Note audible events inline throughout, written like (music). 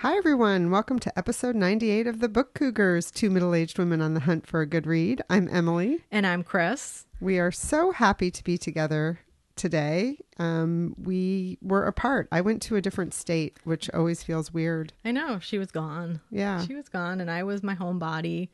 Hi, everyone. Welcome to episode 98 of the Book Cougars, two middle aged women on the hunt for a good read. I'm Emily. And I'm Chris. We are so happy to be together today. Um, we were apart. I went to a different state, which always feels weird. I know. She was gone. Yeah. She was gone, and I was my homebody.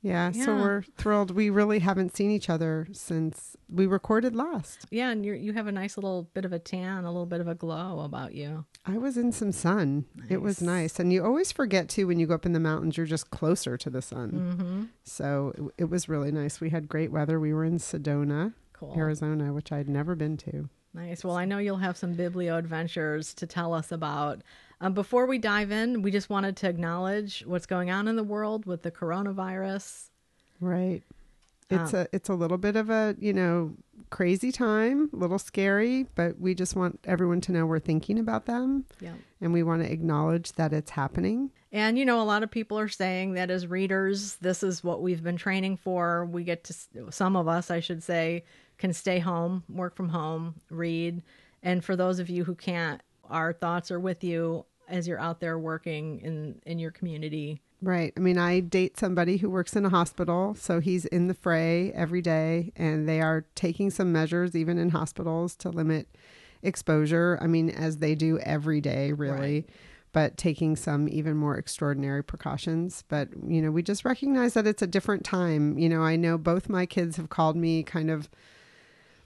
Yeah, so we're thrilled. We really haven't seen each other since we recorded last. Yeah, and you you have a nice little bit of a tan, a little bit of a glow about you. I was in some sun. It was Nice. nice. And you always forget too when you go up in the mountains, you're just closer to the sun. Mm-hmm. So it, it was really nice. We had great weather. We were in Sedona, Cool. Arizona, which I'd never been to. Nice. Well, I know you'll have some biblio adventures to tell us about. Um, before we dive in, we just wanted to acknowledge what's going on in the world with the coronavirus. Right. It's Um, a it's a little bit of a, you know, crazy time, a little scary, but we just want everyone to know we're thinking about them Yeah. and we want to acknowledge that it's happening. And you know, a lot of people are saying that as readers, this is what we've been training for. We get to, some of us, I should say, can stay home, work from home, read. And for those of you who can't, our thoughts are with you as you're out there working in in your community. Right. I mean, I date somebody who works in a hospital, so he's in the fray every day, and they are taking some measures, even in hospitals, to limit exposure. I mean, as they do every day, really, Right. but taking some even more extraordinary precautions. But, you know, we just recognize that it's a different time. You know, I know both my kids have called me kind of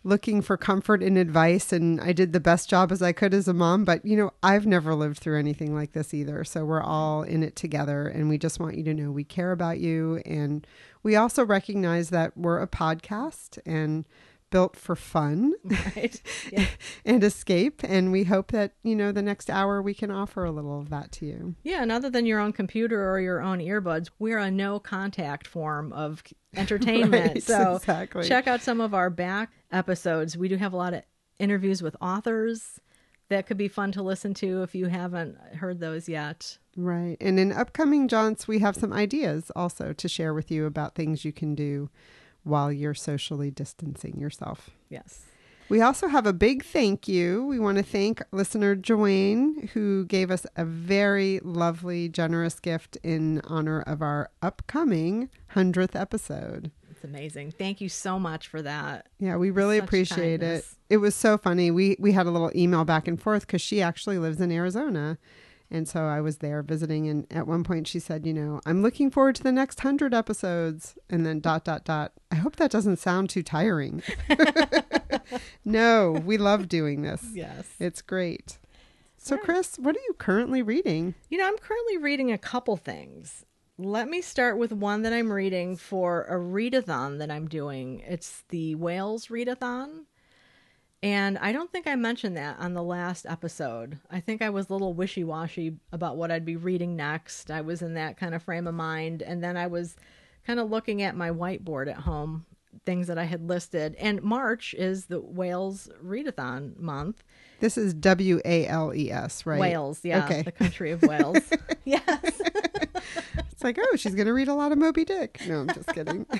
looking for comfort and advice and I did the best job as I could as a mom. But you know I've never lived through anything like this either. So we're all in it together and we just want you to know we care about you. And we also recognize that we're a podcast and built for fun (laughs) Right? (laughs) Yeah. and escape and we hope that you know the next hour we can offer a little of that to you Yeah, and other than your own computer or your own earbuds, we're a no contact form of (laughs) entertainment. Right, so exactly. check out some of our back episodes. We do have a lot of interviews with authors that could be fun to listen to if you haven't heard those yet. Right. And in upcoming jaunts, we have some ideas also to share with you about things you can do while you're socially distancing yourself. Yes. We also have a big thank you. We want to thank listener Joanne, who gave us a very lovely, generous gift in honor of our upcoming 100th episode. It's amazing. Thank you so much for that. Yeah, we really Such appreciate kindness. it. It was so funny. We we had a little email back and forth because she actually lives in Arizona. And so I was there visiting, and at one point she said, "You know, I'm looking forward to the next hundred episodes." And then dot dot dot. I hope that doesn't sound too tiring. (laughs) no, we love doing this. Yes. It's great. So, Right. Chris, what are you currently reading? You know, I'm currently reading a couple things. Let me start with one that I'm reading for a readathon that I'm doing. It's the Wales Readathon. And I don't think I mentioned that on the last episode. I think I was a little wishy washy about what I'd be reading next. I was in that kind of frame of mind. And then I was kind of looking at my whiteboard at home, things that I had listed. And March is the Wales Readathon month. This is W A L E S, right? Wales, yeah, Okay. the country of Wales. (laughs) yes. (laughs) It's like, oh, she's going to read a lot of Moby Dick. No, I'm just kidding. (laughs)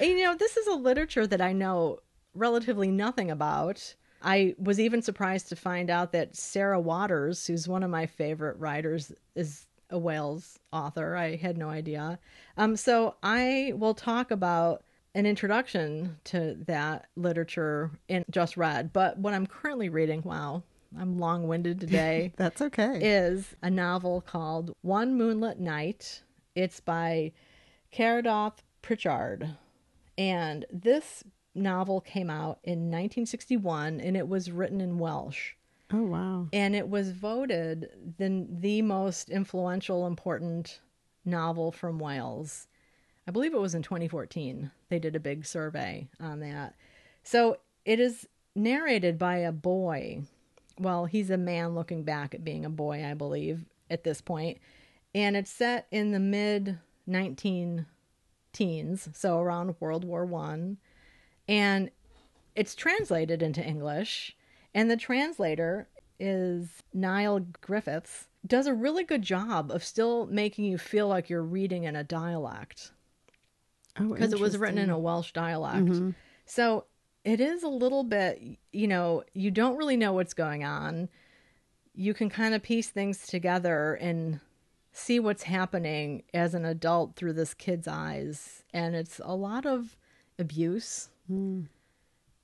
And, you know, this is a literature that I know relatively nothing about. I was even surprised to find out that Sarah Waters, who's one of my favorite writers, is a Wales author. I had no idea. Um, so I will talk about an introduction to that literature in Just Read. But what I'm currently reading, wow, I'm long winded today (laughs) That's okay. is a novel called One Moonlit Night. It's by Caradoth Prichard. And this novel came out in 1961 and it was written in Welsh. oh, wow. And it was voted the, the most influential, important novel from Wales. I believe it was in 2014. They did a big survey on that. So it is narrated by a boy. Well, he's a man looking back at being a boy, I believe, at this point. And it's set in the mid 19 teens, so around World War One. And it's translated into English. And the translator is Niall Griffiths, does a really good job of still making you feel like you're reading in a dialect Oh, because it was written in a Welsh dialect. Mhm. So it is a little bit, you know, you don't really know what's going on. you can kind of piece things together and see what's happening as an adult through this kid's eyes. And it's a lot of abuse.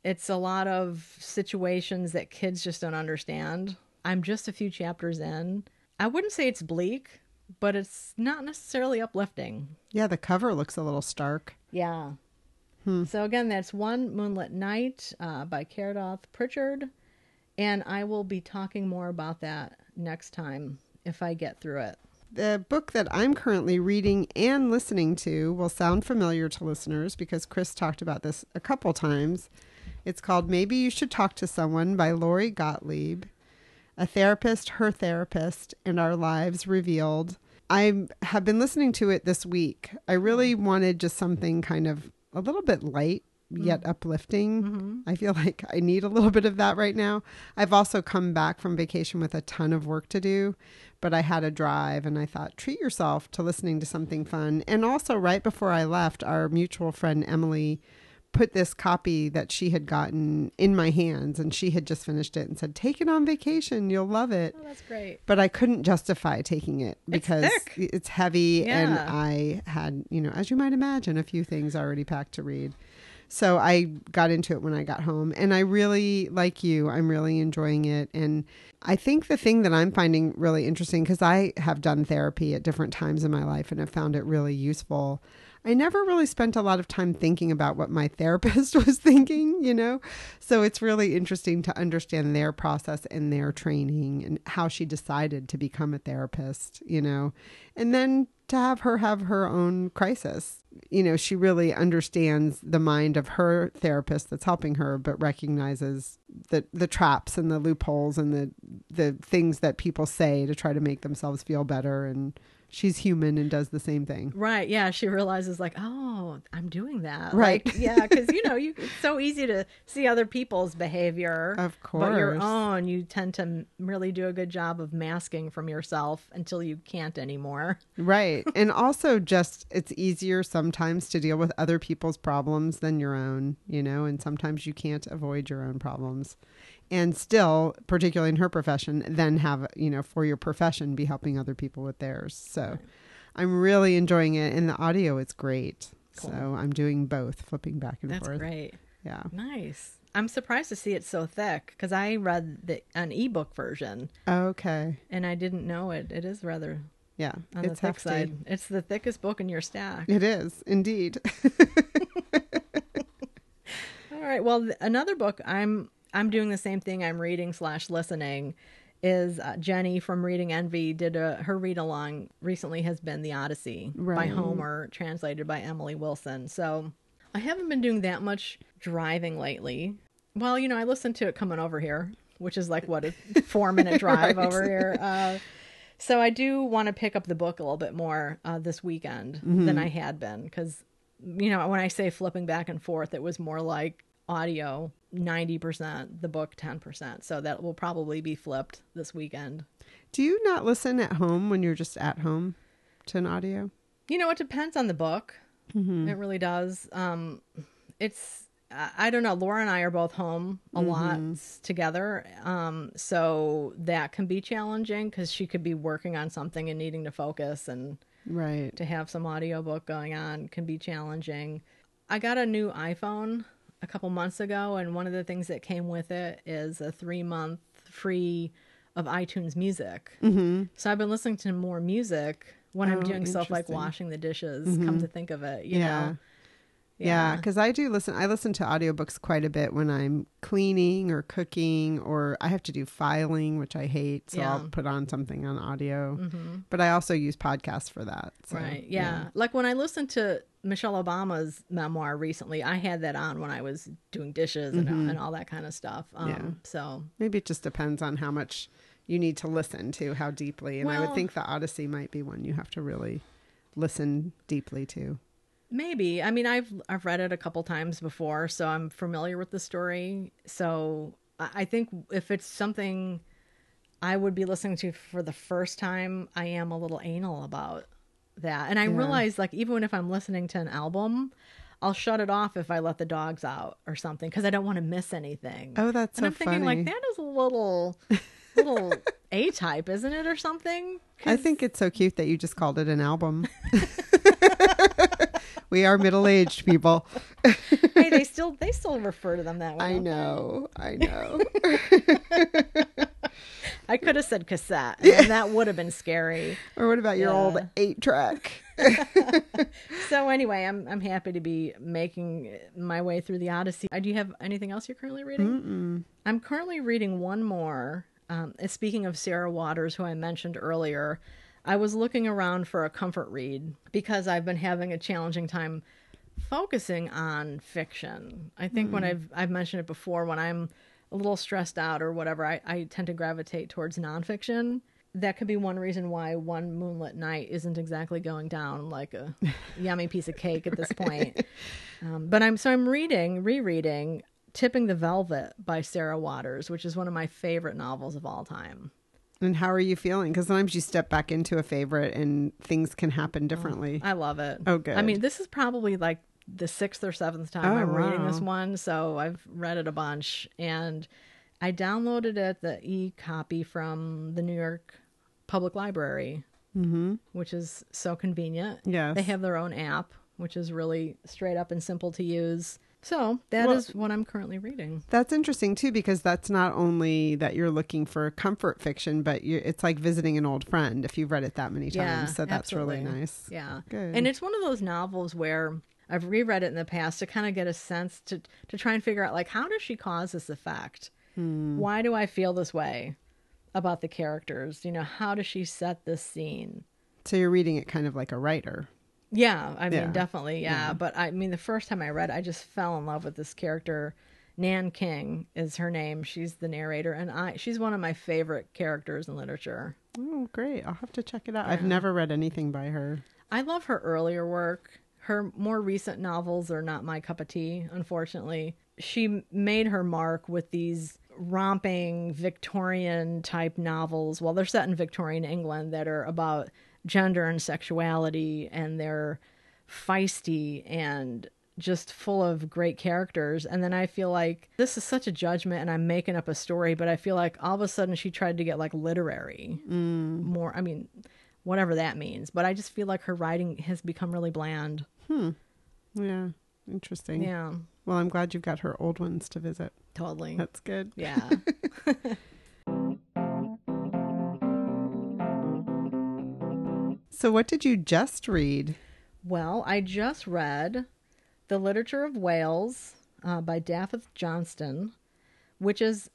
It's a lot of situations that kids just don't understand. I'm just a few chapters in. I wouldn't say it's bleak, but it's not necessarily uplifting. Yeah, the cover looks a little stark. Yeah. So again, that's One Moonlit Night uh, by Caradoth Prichard. And I will be talking more about that next time if I get through it. The book that I'm currently reading and listening to will sound familiar to listeners because Chris talked about this a couple times. It's called Maybe You Should Talk to Someone by Lori Gottlieb, a therapist, her therapist, and our lives revealed. I have been listening to it this week. I really wanted just something kind of a little bit light yet mm-hmm. uplifting. Mm-hmm. I feel (laughs) like I need a little bit of that right now. I've also come back from vacation with a ton of work to do, but I had a drive and I thought treat yourself to listening to something fun. And also right before I left, our mutual friend Emily put this copy that she had gotten in my hands and she had just finished it and said, "Take it on vacation, you'll love it." Oh, that's great. but I couldn't justify taking it because thick. it's heavy and I had, you know, as you might imagine, a few things already packed to read. So I got into it when I got home and I really like you, I'm really enjoying it and I think the thing that I'm finding really interesting cuz I have done therapy at different times in my life and have found it really useful. I never really spent a lot of time thinking about what my (laughs) therapist was thinking, you know? So it's really interesting to understand their process and their training and how she decided to become a therapist, you know? And then to have her have her own crisis. You know, she really understands the mind of her therapist that's helping her, but recognizes the the traps and the loopholes and the the things that people say to try to make themselves feel better and she's human and does the same thing. Right. Yeah. She realizes, like, oh, I'm doing that. Right. Like, yeah. Because, you know, (laughs) you, it's so easy to see other people's behavior. Of course. But your own, you tend to really do a good job of masking from yourself until you can't anymore. Right. (laughs) and also just it's easier sometimes to deal with other people's problems than your own, you know, and sometimes you can't avoid your own problems. And still, particularly in her profession, then have, you know, for your profession be helping other people with theirs. So I'm really enjoying it and the audio is great. Cool. So I'm doing both, flipping back and That's forth. That's great. Yeah. Nice. I'm surprised to see it so thick because I read the an ebook version Okay. and I didn't know it. It is rather Yeah. on it's the thick hefty. side. It's the thickest book in your stack. It is indeed. (laughs) All right. Well, th- another book I'm I'm doing the same thing. I'm reading slash listening. Is uh, Jenny from Reading Envy did a her read along recently has been the Odyssey by Homer, translated by Emily Wilson. So I haven't been doing that much driving lately. Well, you know, I listened to it coming over here, which is like what a (laughs) four minute drive Right. over here. Uh, so I do want to pick up the book a little bit more uh, this weekend Mm-hmm. than I had been because, you know, when I say flipping back and forth, it was more like audio 90%, the book 10%. So that will probably be flipped this weekend. Do you not listen at home when you're just at home to an audio? You know, it depends on the book. Mm-hmm. It really does. Um, it's I don't know. Laura and I are both home a lot together, um, so that can be challenging because she could be working on something and needing to focus, and Right. to have some audiobook going on can be challenging. I got a new iPhone a couple months ago, and one of the things that came with it is a three month free of iTunes Music. Mm-hmm. So I've been listening to more music when I'm Oh, doing stuff like washing the dishes. Come to think of it, you Yeah. know. Yeah, because I do listen. I listen to audiobooks quite a bit when I'm cleaning or cooking, or I have to do filing, which I hate. So I'll put on something on audio. But I also use podcasts for that. So, right. Yeah. Like when I listened to Michelle Obama's memoir recently, I had that on when I was doing dishes and, and all that kind of stuff. Um, Yeah. So Maybe it just depends on how much you need to listen to, how deeply. And I would think the Odyssey might be one you have to really listen deeply to. Maybe. I mean, I've I've read it a couple times before, so I'm familiar with the story. So I think if it's something I would be listening to for the first time, I am a little anal about that. And I Yeah. realize, like, even if I'm listening to an album, I'll shut it off if I let the dogs out or something because I don't want to miss anything. Oh, that's and so I'm thinking, funny. like, that is a little, (laughs) little A type, isn't it, or something? I think it's so cute that you just called it an album. (laughs) (laughs) we are middle-aged people. (laughs) hey, they still they still refer to them that way. I know. I know. (laughs) I could have said cassette, and that would have been scary. or what about your old 8-track? (laughs) So anyway, I'm I'm happy to be making my way through the Odyssey. Uh, Do you have anything else you're currently reading? Mm-mm. I'm currently reading one more. Um, speaking of Sarah Waters, who I mentioned earlier, I was looking around for a comfort read because I've been having a challenging time focusing on fiction. I think when I've I've mentioned it before, when I'm a little stressed out or whatever, I, I tend to gravitate towards nonfiction. That could be one reason why one moonlit night isn't exactly going down like a (laughs) yummy piece of cake at this point. Um, but I'm so I'm reading, rereading Tipping the Velvet by Sarah Waters, which is one of my favorite novels of all time. And how are you feeling? Because sometimes you step back into a favorite and things can happen differently. I love it. Oh, good. I mean, this is probably like the sixth or seventh time Oh, I'm reading this one, so I've read it a bunch. And I downloaded it, the e copy from the New York Public Library, mm-hmm. which is so convenient. Yes. They have their own app, which is really straight up and simple to use. So that is Well- what I'm currently reading. That's interesting too, because that's not only that you're looking for comfort fiction, but it's like visiting an old friend if you've read it that many times. Yeah, so that's really nice. Yeah. Good. And it's one of those novels where I've reread it in the past to kind of get a sense to to try and figure out like how does she cause this effect? Hmm. Why do I feel this way about the characters? You know, how does she set this scene? So you're reading it kind of like a writer. Yeah, I mean Yeah. definitely, yeah. But I mean the first time I read, I just fell in love with this character. Nan King is her name. She's the narrator, and I she's one of my favorite characters in literature. Oh, great! I'll have to check it out. I've never read anything by her. I love her earlier work. Her more recent novels are not my cup of tea, unfortunately. She made her mark with these romping Victorian type novels. Well, they're set in Victorian England that are about gender and sexuality, and they're feisty and just full of great characters. And then I feel like this is such a judgment, and I'm making up a story, but I feel like all of a sudden she tried to get like literary more. I mean, whatever that means. But I just feel like her writing has become really bland. Hmm. Yeah, interesting. Yeah, Well, I'm glad you've got her old ones to visit. totally. That's good. Yeah. (laughs) (laughs) So, what did you just read? well, I just read The Literature of Wales uh, by Dafydd Johnston, which is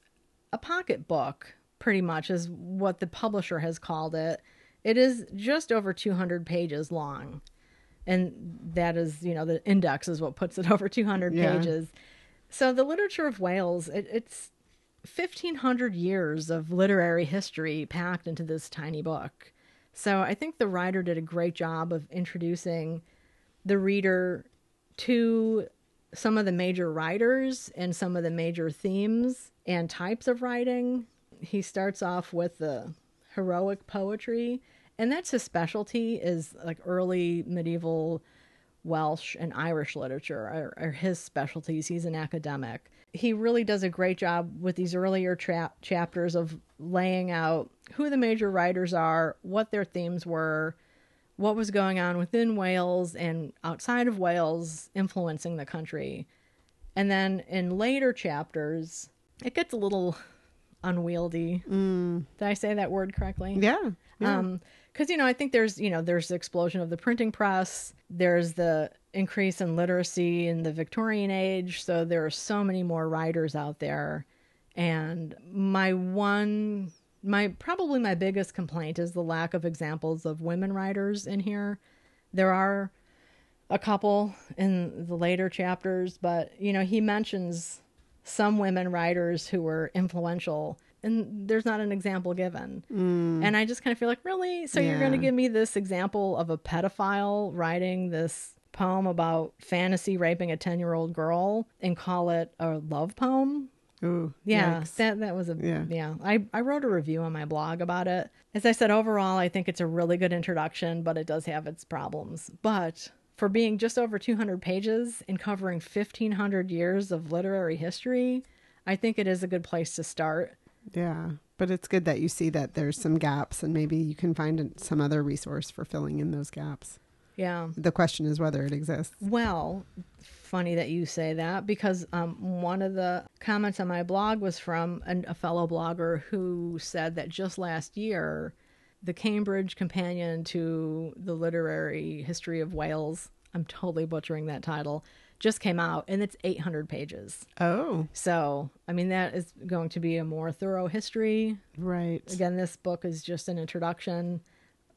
a pocket book, pretty much, is what the publisher has called it. It is just over 200 pages long. And that is, you know, the index is what puts it (laughs) over 200 Yeah. pages. So, the literature of Wales, it, it's 1500 years of literary history packed into this tiny book. So I think the writer did a great job of introducing the reader to some of the major writers and some of the major themes and types of writing. He starts off with the heroic poetry, and that's his specialty is like early medieval Welsh and Irish literature are, are his specialties. He's an academic. He really does a great job with these earlier tra- chapters of laying out who the major writers are, what their themes were, what was going on within Wales and outside of Wales, influencing the country. And then in later chapters, it gets a little unwieldy. Did I say that word correctly? Yeah. yeah. Um, because you know, I think there's you know there's the explosion of the printing press. There's the increase in literacy in the Victorian age. So there are so many more writers out there, and my one, my probably my biggest complaint is the lack of examples of women writers in here. There are a couple in the later chapters, but you know he mentions some women writers who were influential and there's not an example given. Mm. And I just kind of feel like, really? So you're going to give me this example of a pedophile writing this poem about fantasy raping a 10 year old girl and call it a love poem? Ooh. Yeah, yikes. that that was a Yeah. yeah. I I wrote a review on my blog about it. As I said, overall, I think it's a really good introduction, but it does have its problems. But for being just over 200 pages and covering 1500 years of literary history, I think it is a good place to start. Yeah. But it's good that you see that there's some gaps and maybe you can find some other resource for filling in those gaps. Yeah. The question is whether it exists. Well, funny that you say that because um, one of the comments on my blog was from an, a fellow blogger who said that just last year, the Cambridge Companion to the Literary History of Wales, I'm totally butchering that title, just came out and it's 800 pages. Oh. So, I mean, that is going to be a more thorough history. Right. Again, this book is just an introduction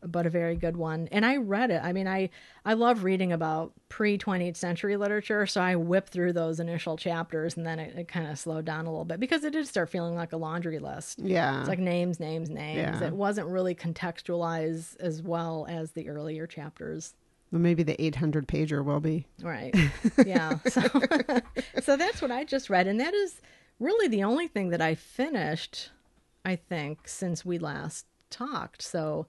but a very good one. And I read it. I mean, I I love reading about pre 20th century literature, so I whipped through those initial chapters, and then it, it kind of slowed down a little bit because it did start feeling like a laundry list. Yeah, it's like names, names, names. Yeah. It wasn't really contextualized as well as the earlier chapters. Well, maybe the 800 pager will be. Right. Yeah. (laughs) so, (laughs) so that's what I just read, and that is really the only thing that I finished. I think since we last talked. So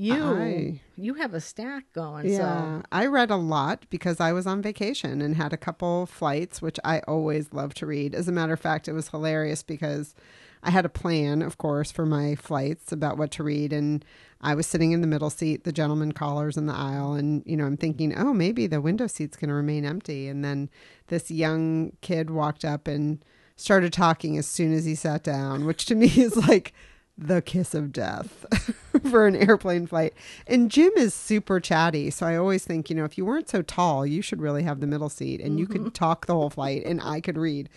you I, you have a stack going. Yeah, so. I read a lot because I was on vacation and had a couple flights, which I always love to read. As a matter of fact, it was hilarious because I had a plan, of course, for my flights about what to read, and I was sitting in the middle seat, the gentleman callers in the aisle, and you know, I'm thinking, oh, maybe the window seat's going to remain empty, and then this young kid walked up and started talking as soon as he sat down, which to me (laughs) is like the kiss of death (laughs) for an airplane flight. And Jim is super chatty. So I always think, you know, if you weren't so tall, you should really have the middle seat and you Mm-hmm. could talk the whole flight and I could read.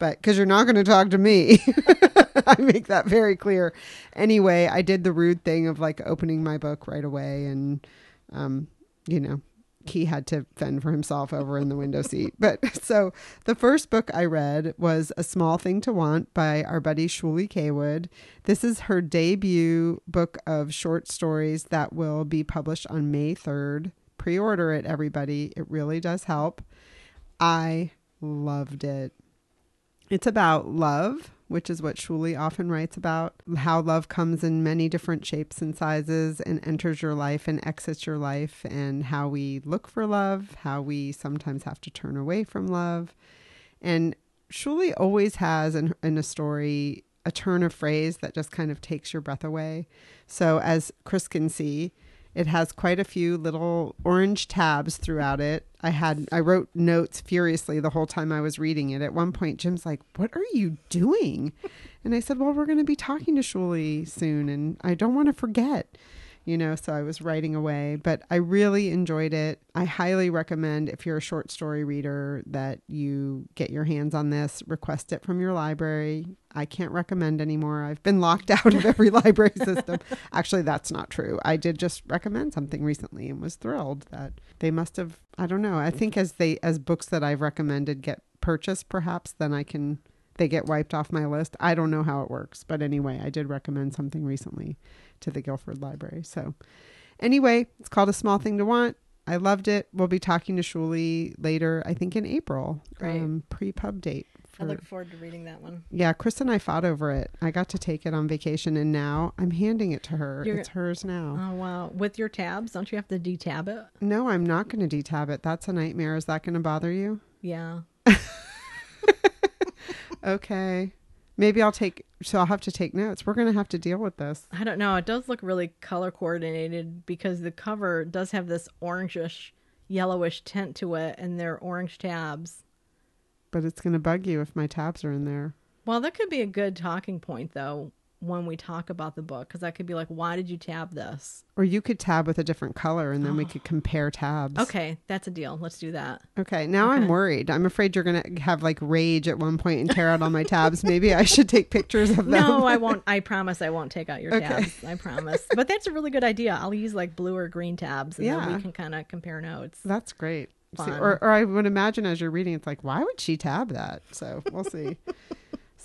But because you're not going to talk to me, (laughs) I make that very clear. Anyway, I did the rude thing of like opening my book right away and, um, you know, he had to fend for himself over in the window seat. But (laughs) so the first book I read was A Small Thing to Want by our buddy Shuly Cawood. This is her debut book of short stories that will be published on May 3rd. Pre order it, everybody. It really does help. I loved it. It's about love, which is what Shuly often writes about how love comes in many different shapes and sizes and enters your life and exits your life, and how we look for love, how we sometimes have to turn away from love. And Shuly always has in, in a story a turn of phrase that just kind of takes your breath away. So, as Chris can see, it has quite a few little orange tabs throughout it. I had I wrote notes furiously the whole time I was reading it. At one point, Jim's like, "What are you doing?" And I said, "Well, we're going to be talking to Shuly soon, and I don't want to forget." You know, so I was writing away, but I really enjoyed it. I highly recommend if you're a short story reader that you get your hands on this, request it from your library. I can't recommend anymore. I've been locked (laughs) out of every library system. (laughs) Actually, that's not true. I did just recommend something recently and was thrilled that they must have I don't know. I think as they as books that I've recommended get purchased perhaps then I can they get wiped off my list. I don't know how it works, but anyway, I did recommend something recently to the Guilford Library. So anyway, it's called A Small Thing to Want. I loved it. We'll be talking to Shuly later, I think in April. Um, pre pub date. I look forward to reading that one. Yeah, Chris and I fought over it. I got to take it on vacation and now I'm handing it to her. You're- it's hers now. Oh wow! With your tabs, don't you have to detab it? no, I'm not going to detab it. That's a nightmare. Is that going to bother you? Yeah. (laughs) Okay. Maybe I'll take, so I'll have to take notes. We're going to have to deal with this. I don't know. It does look really color coordinated because the cover does have this orangish, yellowish tint to it, and they're orange tabs. But it's going to bug you if my tabs are in there. Well, that could be a good talking point though when we talk about the book because I could be like, "Why did you tab this?" Or you could tab with a different color and then we Oh. (gasps) could compare tabs. Okay, that's a deal. Let's do that. Okay. Now I'm worried. I'm afraid you're going to have like rage at one point and tear out all my tabs. Maybe I should take pictures of them. No, I (laughs) won't. I promise I won't take out your Okay. tabs. I promise. But that's a really good idea. I'll use like blue or green tabs, and then Yeah. we can kind of compare notes. That's great. See, or, or I would imagine as you're reading, it's like, why would she tab that? So we'll see. (laughs)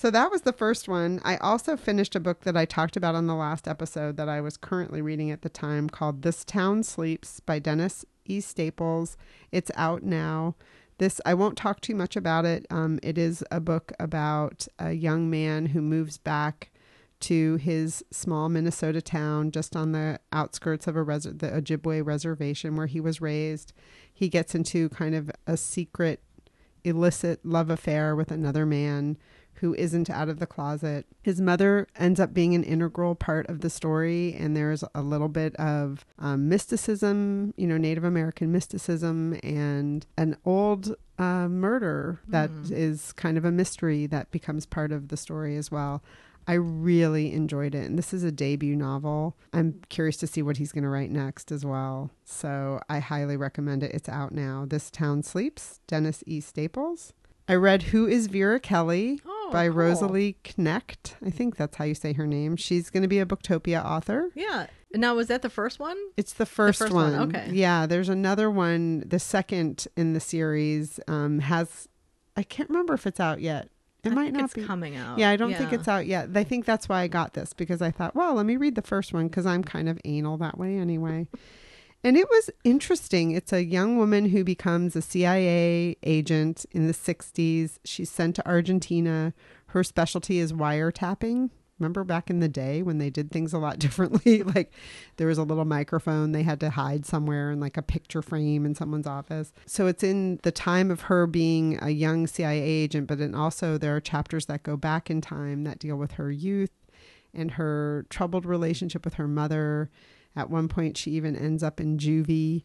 so that was the first one. I also finished a book that I talked about on the last episode that I was currently reading at the time called This Town Sleeps by Dennis E. Staples. It's out now. This I won't talk too much about it. Um, it is a book about a young man who moves back to his small Minnesota town just on the outskirts of a res- the Ojibwe reservation where he was raised. He gets into kind of a secret illicit love affair with another man who isn't out of the closet. His mother ends up being an integral part of the story, and there's a little bit of um, mysticism, you know, Native American mysticism, and an old uh, murder that is kind of a mystery that becomes part of the story as well. I really enjoyed it. And this is a debut novel. I'm curious to see what he's going to write next as well. So I highly recommend it. It's out now. This Town Sleeps, Dennis E. Staples. I read Who is Vera Kelly Oh, by cool. Rosalie Knecht. I think that's how you say her name. She's going to be a Booktopia author. Yeah. Now, was that the first one? It's the first, first one. one, okay. Yeah, there's another one. The second in the series um, has, I can't remember if it's out yet. It I might not it's be. coming out. Yeah, I don't think it's out yet. I think that's why I got this because I thought, well, let me read the first one because I'm kind of anal that way anyway. And it was interesting. It's a young woman who becomes a CIA agent in the 60s. She's sent to Argentina. Her specialty is wiretapping. Remember back in the day when they did things a lot (laughs) differently? like there was a little microphone they had to hide somewhere in like a picture frame in someone's office. So it's in the time of her being a young CIA agent, but then also there are chapters that go back in time that deal with her youth and her troubled relationship with her mother. At one point, she even ends up in juvie.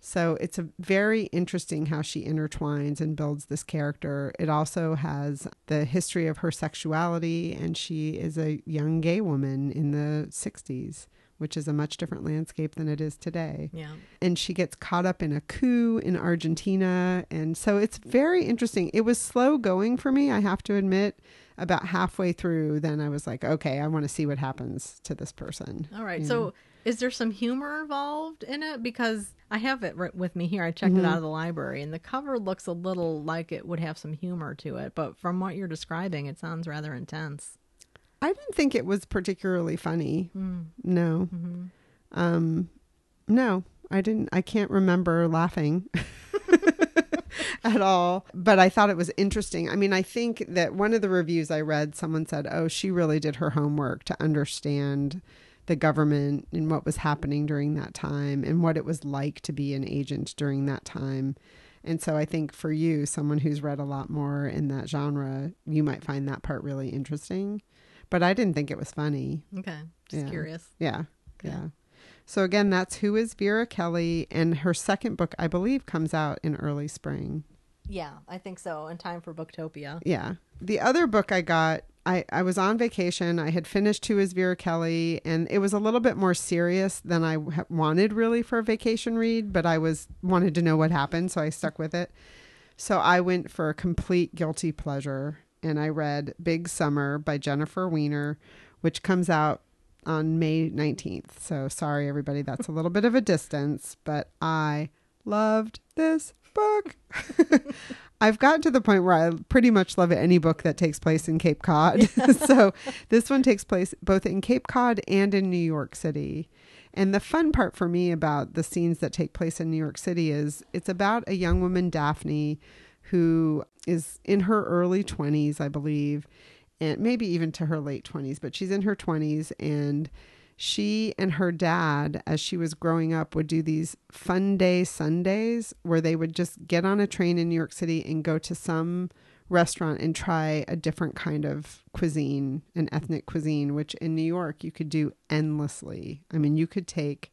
So it's a very interesting how she intertwines and builds this character. It also has the history of her sexuality, and she is a young gay woman in the 60s, which is a much different landscape than it is today. Yeah. And she gets caught up in a coup in Argentina. And so it's very interesting. It was slow going for me, I have to admit. About halfway through, then I was like, okay, I want to see what happens to this person. All right. So, is there some humor involved in it? Because I have it right with me here. I checked Mhm. it out of the library, and the cover looks a little like it would have some humor to it. But from what you're describing, it sounds rather intense. I didn't think it was particularly funny. Mm. No. hmm Um, no, I didn't. I can't remember laughing (laughs) at all. But I thought it was interesting. I mean, I think that one of the reviews I read, someone said, "Oh, she really did her homework to understand." The government and what was happening during that time, and what it was like to be an agent during that time. And so, I think for you, someone who's read a lot more in that genre, you might find that part really interesting. But I didn't think it was funny. Okay. Just Yeah. curious. Yeah. Yeah. Yeah. So again, that's Who is Vera Kelly and her second book I believe comes out in early spring. Yeah, I think so. In time for Booktopia. Yeah. The other book I got I, I was on vacation. I had finished Who is Vera Kelly, and it was a little bit more serious than I wanted really for a vacation read, but I was wanted to know what happened, so I stuck with it. So I went for a complete guilty pleasure, and I read Big Summer by Jennifer Weiner, which comes out on May 19th. So sorry, everybody, that's a little bit of a distance, but I loved this book. (laughs) I've gotten to the point where I pretty much love any book that takes place in Cape Cod. (laughs) so this one takes place both in Cape Cod and in New York City. And the fun part for me about the scenes that take place in New York City is it's about a young woman, Daphne, who is in her early 20s, I believe, and maybe even to her late 20s, but she's in her 20s and she and her dad as she was growing up would do these fun day Sundays where they would just get on a train in New York City and go to some restaurant and try a different kind of cuisine, an ethnic cuisine, which in New York you could do endlessly. I mean, you could take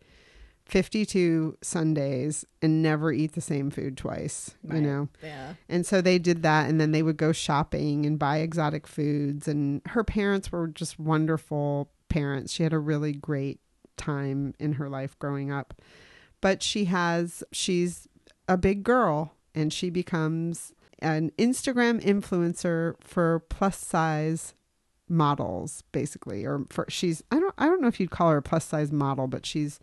52 Sundays and never eat the same food twice, Right. you know? Yeah. And so they did that, and then they would go shopping and buy exotic foods. And her parents were just wonderful parents. She had a really great time in her life growing up. But she has, she's a big girl, and she becomes an Instagram influencer for plus size models basically or for she's I don't I don't know if you'd call her a plus size model but she's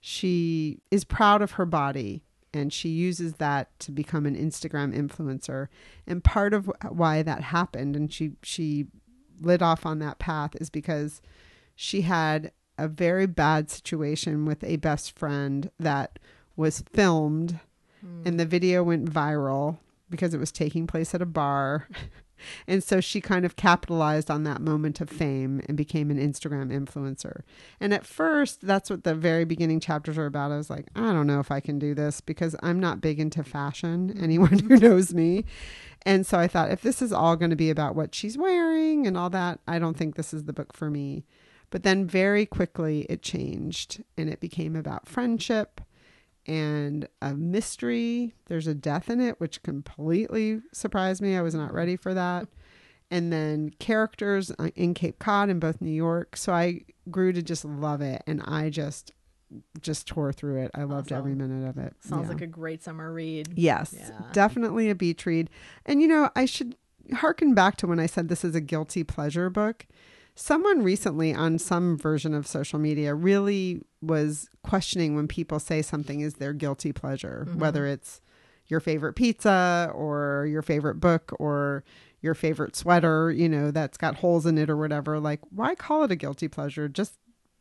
she is proud of her body and she uses that to become an Instagram influencer. And part of why that happened and she she lit off on that path is because she had a very bad situation with a best friend that was filmed Mm. and the video went viral because it was taking place at a bar (laughs) and so she kind of capitalized on that moment of fame and became an Instagram influencer. And at first, that's what the very beginning chapters are about. I was like, I don't know if I can do this because I'm not big into fashion, anyone who (laughs) knows me. And so I thought, if this is all going to be about what she's wearing and all that, I don't think this is the book for me. But then very quickly it changed and it became about friendship and a mystery. There's a death in it, which completely surprised me. I was not ready for that. And then characters uh, in Cape Cod and both New York. So I grew to just love it. And I just just tore through it. I loved Awesome. every minute of it. Sounds Yeah. like a great summer read. Yes, Yeah. definitely a beach read. And you know, I should harken back to when I said this is a guilty pleasure book. Someone recently on some version of social media really was questioning when people say something is their guilty pleasure, Mhm. whether it's your favorite pizza or your favorite book or your favorite sweater, you know, that's got holes in it or whatever. Like, why call it a guilty pleasure? Just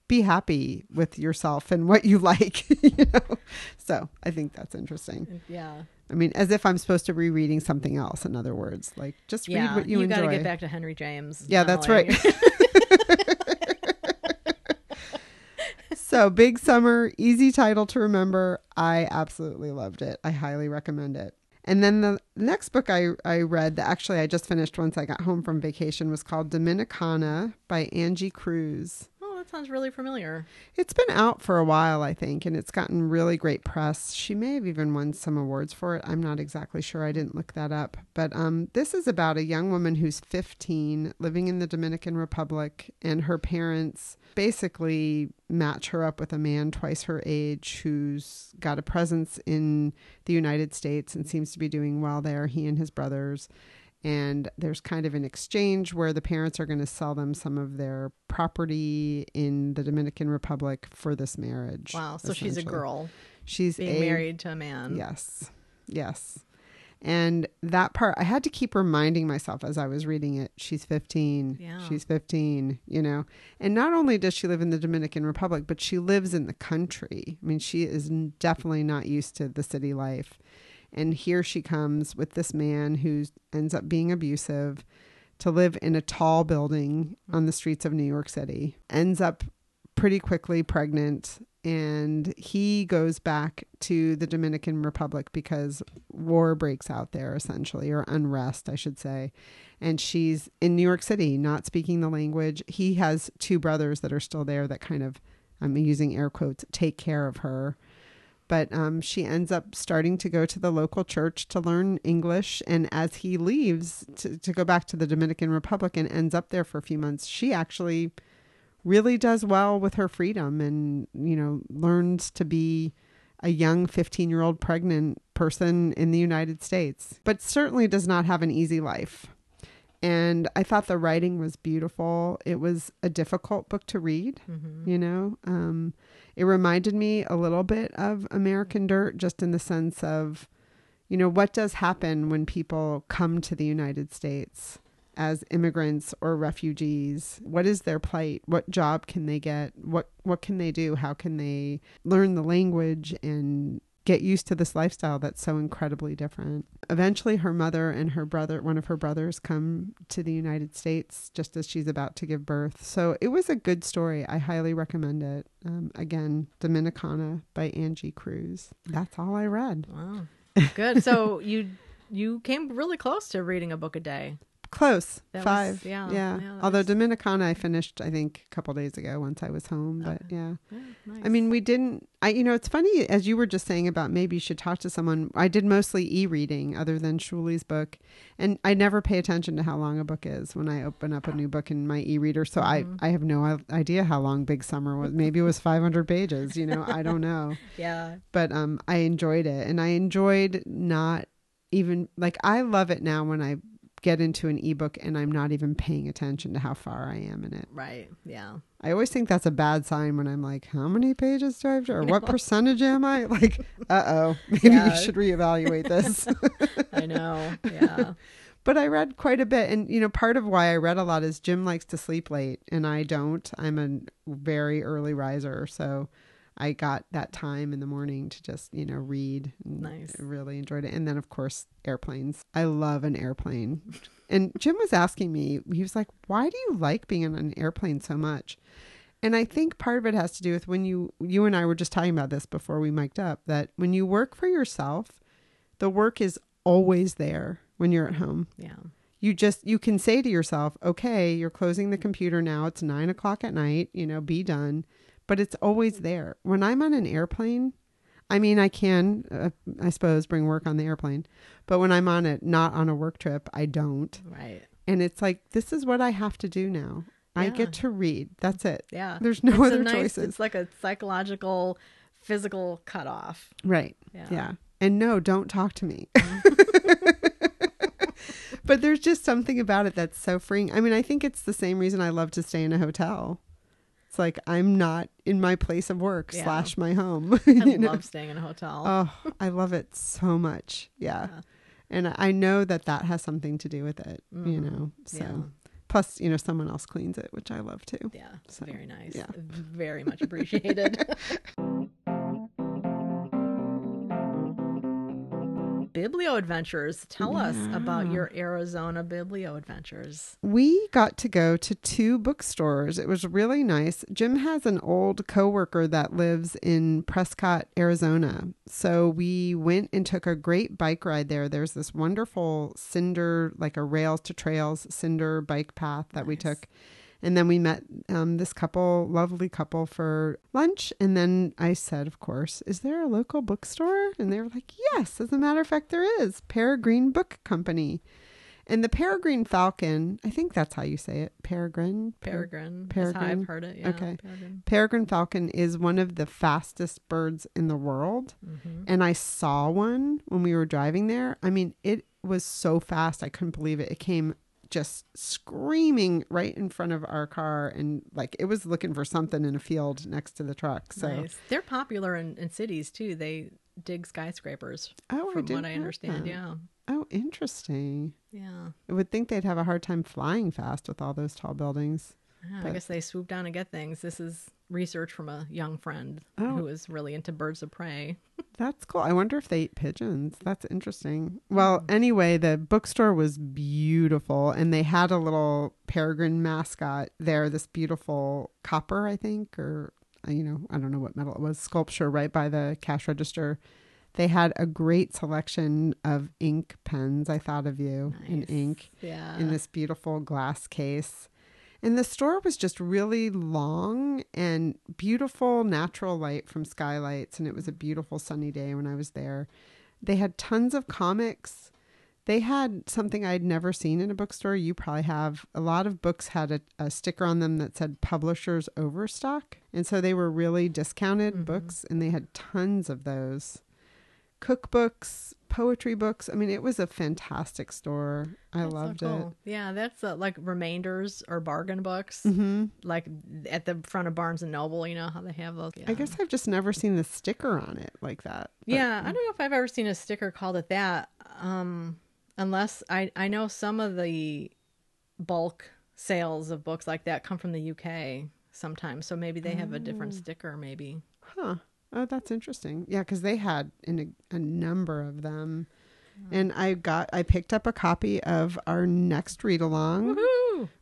be happy with yourself and what you (laughs) like, (laughs) you know? So I think that's interesting. Yeah. I mean, as if I'm supposed to be reading something else, in other words. Like, just Yeah. read what you, you enjoy. You got to get back to Henry James. Yeah, that's right. (laughs) (laughs) so, Big Summer, easy title to remember. I absolutely loved it. I highly recommend it. And then the next book I, I read, that actually I just finished once I got home from vacation, was called Dominicana by Angie Cruz. That sounds really familiar. It's been out for a while, I think, and it's gotten really great press. She may have even won some awards for it. I'm not exactly sure. I didn't look that up. But um, this is about a young woman who's 15, living in the Dominican Republic, and her parents basically match her up with a man twice her age who's got a presence in the United States and seems to be doing well there, he and his brothers and there's kind of an exchange where the parents are going to sell them some of their property in the Dominican Republic for this marriage. Wow. So she's a girl She's being a, married to a man. Yes. Yes. And that part, I had to keep reminding myself as I was reading it. She's 15. Yeah. She's 15, you know. And not only does she live in the Dominican Republic, but she lives in the country. I mean, she is definitely not used to the city life. And here she comes with this man who ends up being abusive to live in a tall building on the streets of New York City. Ends up pretty quickly pregnant. And he goes back to the Dominican Republic because war breaks out there essentially or unrest I should say. And she's in New York City not speaking the language. He has two brothers that are still there that kind of I'm using air quotes take care of her but um, she ends up starting to go to the local church to learn English. And as he leaves to, to go back to the Dominican Republic and ends up there for a few months, she actually really does well with her freedom and, you know, learns to be a young 15 year old pregnant person in the United States, but certainly does not have an easy life. And I thought the writing was beautiful. It was a difficult book to read, Mhm. you know. Um, it reminded me a little bit of American Dirt, just in the sense of, you know, what does happen when people come to the United States as immigrants or refugees? What is their plight? What job can they get? What what can they do? How can they learn the language and get used to this lifestyle that's so incredibly different? Eventually, her mother and her brother, one of her brothers, come to the United States just as she's about to give birth. So it was a good story. I highly recommend it. Um, again, Dominicana by Angie Cruz. That's all I read. Wow. Good. So (laughs) you you came really close to reading a book a day. Close. That was- Five. yeah, yeah. yeah, Although was- Dominicana I finished I think a couple days ago once I was home. But yeah. Yeah, nice. I mean we didn't I you know, it's funny as you were just saying about maybe you should talk to someone. I did mostly e reading other than Shuly's book. And I never pay attention to how long a book is when I open up a new book in my e reader. So Mhm. I I have no idea how long Big Summer was. Maybe it was five hundred pages, you know, I don't know. (laughs) yeah. but um I enjoyed it and I enjoyed not even like I love it now when I get into an ebook and I'm not even paying attention to how far I am in it. Right. Yeah. I always think that's a bad sign when I'm like, how many pages do I have to, or what percentage am I? (laughs) Like, uh oh, (laughs) maybe Yeah. you should reevaluate this. (laughs) I know. Yeah. but I read quite a bit. And, you know, part of why I read a lot is Jim likes to sleep late and I don't. I'm a very early riser. So I got that time in the morning to just, you know, read. And Nice. I really enjoyed it. And then, of course, airplanes. I love an airplane. (laughs) and Jim was asking me, he was like, why do you like being on an airplane so much? And I think part of it has to do with when you, you and I were just talking about this before we mic'd up, that when you work for yourself, the work is always there when you're at home Yeah. you just you can say to yourself okay you're closing the computer now it's nine o'clock at night you know be done but it's always there when i'm on an airplane i mean i can uh, i suppose bring work on the airplane but when i'm on it not on a work trip i don't Right. and it's like this is what i have to do now i get to read that's it Yeah. there's no It's other nice- choices It's like a psychological, physical cutoff. Right. Yeah. Yeah. And no, don't talk to me. (laughs) but there's just something about it that's so freeing. I mean, I think it's the same reason I love to stay in a hotel. It's like I'm not in my place of work Yeah. slash my home. (laughs) I you know? love staying in a hotel. Oh, I love it so much. Yeah. Yeah. And I- know that that has something to do with it, you Mhm. know. So Yeah. plus, you know, someone else cleans it, which I love too. Yeah, it's So, very nice. yeah. Very much appreciated. (laughs) Biblio Adventures. Tell us about mm. your Arizona Biblio Adventures. We got to go to two bookstores. It was really nice. Jim has an old coworker that lives in Prescott, Arizona. So we went and took a great bike ride there. There's this wonderful cinder, like a rails to trails cinder bike path that we took. And then we met um, this couple, lovely couple, for lunch. And then I said, of course, is there a local bookstore? And they were like, yes, as a matter of fact, there is. Peregrine Book Company. And the Peregrine Falcon, I think that's how you say it. Peregrine? Per- Peregrine. Peregrine. I've heard it. Yeah, Okay. Peregrine. Peregrine Falcon is one of the fastest birds in the world. Mhm. And I saw one when we were driving there. I mean, it was so fast. I couldn't believe it. It came just screaming right in front of our car and like it was looking for something in a field next to the truck. So, Nice. They're popular in, in cities too. They dig skyscrapers, oh, I from didn't what I understand. that. Yeah. Oh, interesting. Yeah. I would think they'd have a hard time flying fast with all those tall buildings. Yeah, I guess they swoop down and get things. This is research from a young friend Oh. who is really into birds of prey. (laughs) That's cool. I wonder if they eat pigeons. That's interesting. Well, anyway, the bookstore was beautiful and they had a little peregrine mascot there, this beautiful copper, I think, or, uh, you know, I don't know what metal it was, sculpture right by the cash register. They had a great selection of ink pens. I thought of you in ink Yeah. in this beautiful glass case. And the store was just really long and beautiful natural light from skylights. And it was a beautiful sunny day when I was there. They had tons of comics. They had something I'd never seen in a bookstore. You probably have. A lot of books had a, a sticker on them that said publishers overstock. And so they were really discounted Mhm. books, and they had tons of those. Cookbooks, poetry books. I mean, it was a fantastic store. I That's so loved it. Yeah, that's uh, like remainders or bargain books, it. hmm like at the front of Barnes and Noble. You know how they have those. Yeah. I guess I've just never seen the sticker on it like that. but- Yeah, I don't know if I've ever seen a sticker called it that. Um, unless I I know some of the bulk sales of books like that come from the UK sometimes, so maybe they have a different Oh. sticker. Maybe. Huh. Oh, that's interesting. Yeah, because they had in a, a number of them, and I got I picked up a copy of our next read along,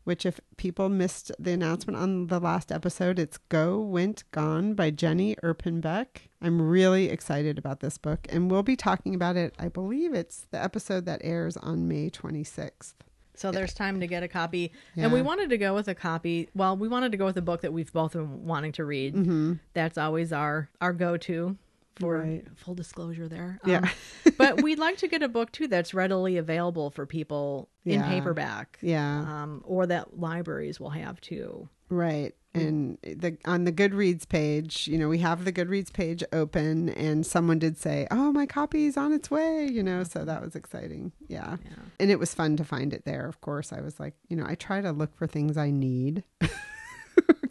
which if people missed the announcement on the last episode, it's "Go Went Gone" by Jenny Erpenbeck. I'm really excited about this book, and we'll be talking about it. I believe it's the episode that airs on May 26th. So there's time to get a copy. And we wanted to go with a copy. Well, we wanted to go with a book that we've both been wanting to read. Mm-hmm. That's always our our go to for Right. full disclosure there. Yeah. Um, (laughs) but we'd like to get a book too that's readily available for people in paperback. Yeah. Um, or that libraries will have too. Right. And the on the Goodreads page, you know, we have the Goodreads page open and someone did say, "Oh, my copy's on its way," you know, so that was exciting. Yeah. Yeah. And it was fun to find it there. Of course, I was like, you know, I try to look for things I need. (laughs)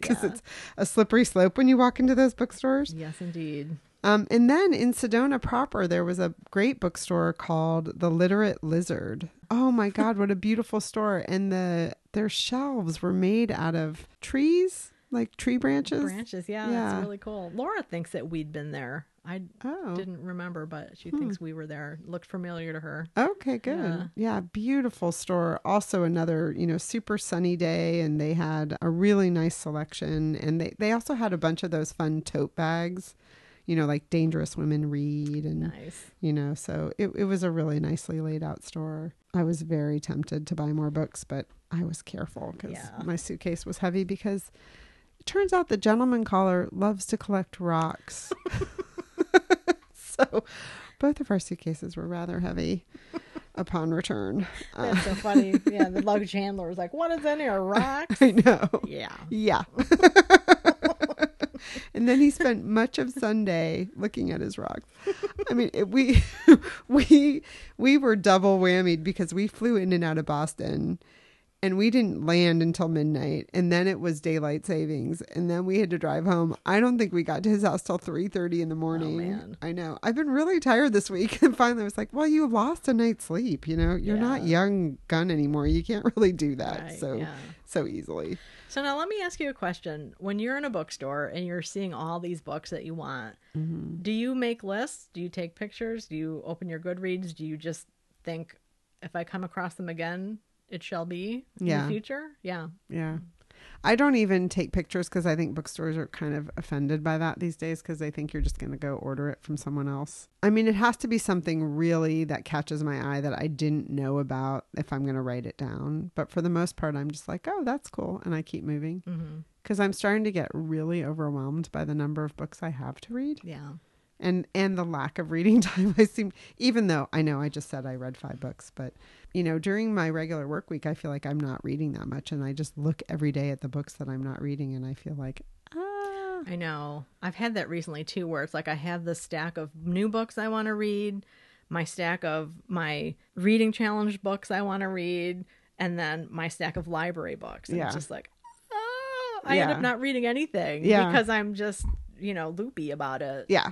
Cuz Yeah. it's a slippery slope when you walk into those bookstores. Yes, indeed. Um, and then in Sedona proper, there was a great bookstore called The Literate Lizard. Oh my God, what a beautiful store! And the their shelves were made out of trees like tree branches. branches. Yeah, Yeah. it's really cool. Laura thinks that we'd been there. I Oh, didn't remember, but she hmm. thinks we were there. Looked familiar to her. okay, good. Yeah. Yeah. beautiful store. Also, another you know super sunny day, and they had a really nice selection, and they they also had a bunch of those fun tote bags. You know, like Dangerous Women Read and Nice. you know so it, it was a really nicely laid out store i was very tempted to buy more books but i was careful because Yeah. my suitcase was heavy because it turns out the gentleman caller loves to collect rocks (laughs) so both of our suitcases were rather heavy upon return uh, That's so funny. Yeah, the (laughs) luggage handler was like, "What is in here? (laughs) Rocks?" i know Yeah. yeah (laughs) and then he spent much of sunday looking at his rocks. I mean it, we (laughs) we we were double whammied because we flew in and out of boston and we didn't land until midnight. And then it was daylight savings. And then we had to drive home. I don't think we got to his house till 3.30 in the oh, morning. man. i know. I've been really tired this week. (laughs) And finally i was like well you lost a night's sleep you know? You're not young gun anymore. You can't really do that Right, so yeah. so easily So now let me ask you a question. When you're in a bookstore and you're seeing all these books that you want, Mm-hmm. do you make lists? Do you take pictures? Do you open your Goodreads? Do you just think, if I come across them again, it shall be in Yeah. the future? Yeah. Yeah. I don't even take pictures because I think bookstores are kind of offended by that these days because they think you're just going to go order it from someone else. I mean, it has to be something really that catches my eye that I didn't know about if I'm going to write it down. But for the most part, I'm just like, oh, that's cool. And I keep moving Mm-hmm. because I'm starting to get really overwhelmed by the number of books I have to read Yeah. And and the lack of reading (laughs) time i seem even though i know i just said i read five books but you know during my regular work week i feel like i'm not reading that much and i just look every day at the books that i'm not reading and i feel like ah I know. I've had that recently too, where it's like I have this stack of new books I want to read, my stack of my reading challenge books I want to read, and then my stack of library books. And Yeah. it's just like, oh, I end up not reading anything Yeah. because I'm just, you know, loopy about it. yeah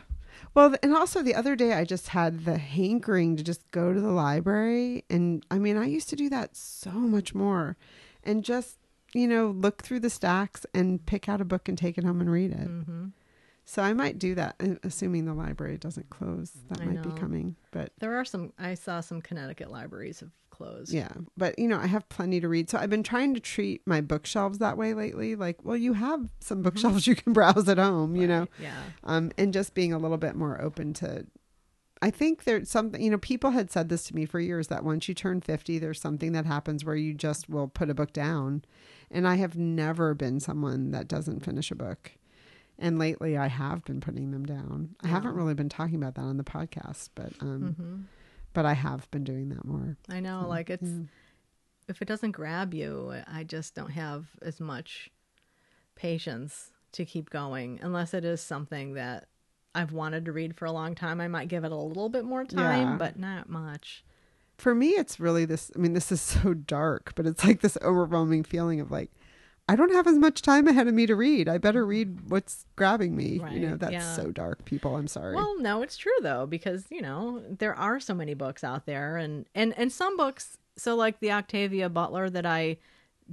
well and also the other day i just had the hankering to just go to the library and i mean i used to do that so much more and just you know look through the stacks and pick out a book and take it home and read it. Hmm So I might do that, uh, assuming the library doesn't close. That I might be coming, but There are some, I saw some Connecticut libraries have closed. yeah. But you know, I have plenty to read, so I've been trying to treat my bookshelves that way lately. Like, well, you have some bookshelves (laughs) you can browse at home, you know, Yeah. um, and just being a little bit more open to. I think there's something, you know, people had said this to me for years that once you turn 50, there's something that happens where you just will put a book down. And I have never been someone that doesn't finish a book. And lately I have been putting them down. I haven't really been talking about that on the podcast, but um hmm but I have been doing that more. I know. Like it's, yeah. if it doesn't grab you, I just don't have as much patience to keep going unless it is something that I've wanted to read for a long time. I might give it a little bit more time, Yeah. but not much. For me it's really this I mean this is (laughs) so dark, but it's like this overwhelming feeling of like I don't have as much time ahead of me to read. I better mm-hmm. read what's grabbing me. you know, that's yeah. so dark, people. I'm sorry. Well, no, it's true though because you know there are so many books out there, and and and some books. So like the Octavia Butler that I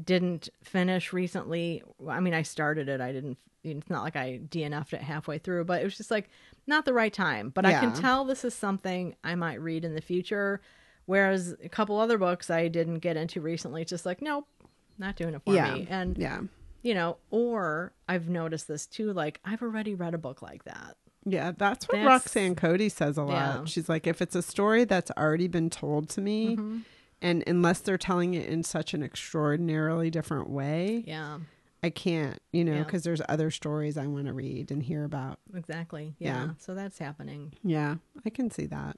didn't finish recently. I mean, I started it. I didn't. It's not like I DNF'd it halfway through, but it was just like not the right time. But I can tell this is something I might read in the future. Whereas a couple other books I didn't get into recently, just like nope, not doing it for Yeah. me. And yeah. you know, or I've noticed this too. Like I've already read a book like that. Yeah, that's what That's- Roxanne Coady says a lot. Yeah. She's like, if it's a story that's already been told to me, Mm-hmm. and unless they're telling it in such an extraordinarily different way, Yeah. I can't, you know, Yeah. because there's other stories I want to read and hear about. Exactly. Yeah. Yeah. So that's happening. Yeah, I can see that.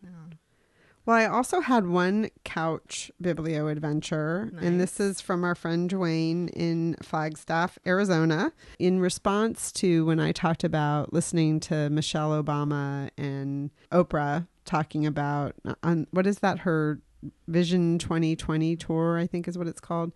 Well, I also had one couch biblio adventure, and this is from our friend Dwayne in Flagstaff, Arizona. In response to when I talked about listening to Michelle Obama and Oprah talking about uh, on what is that her Vision 2020 tour, I think is what it's called.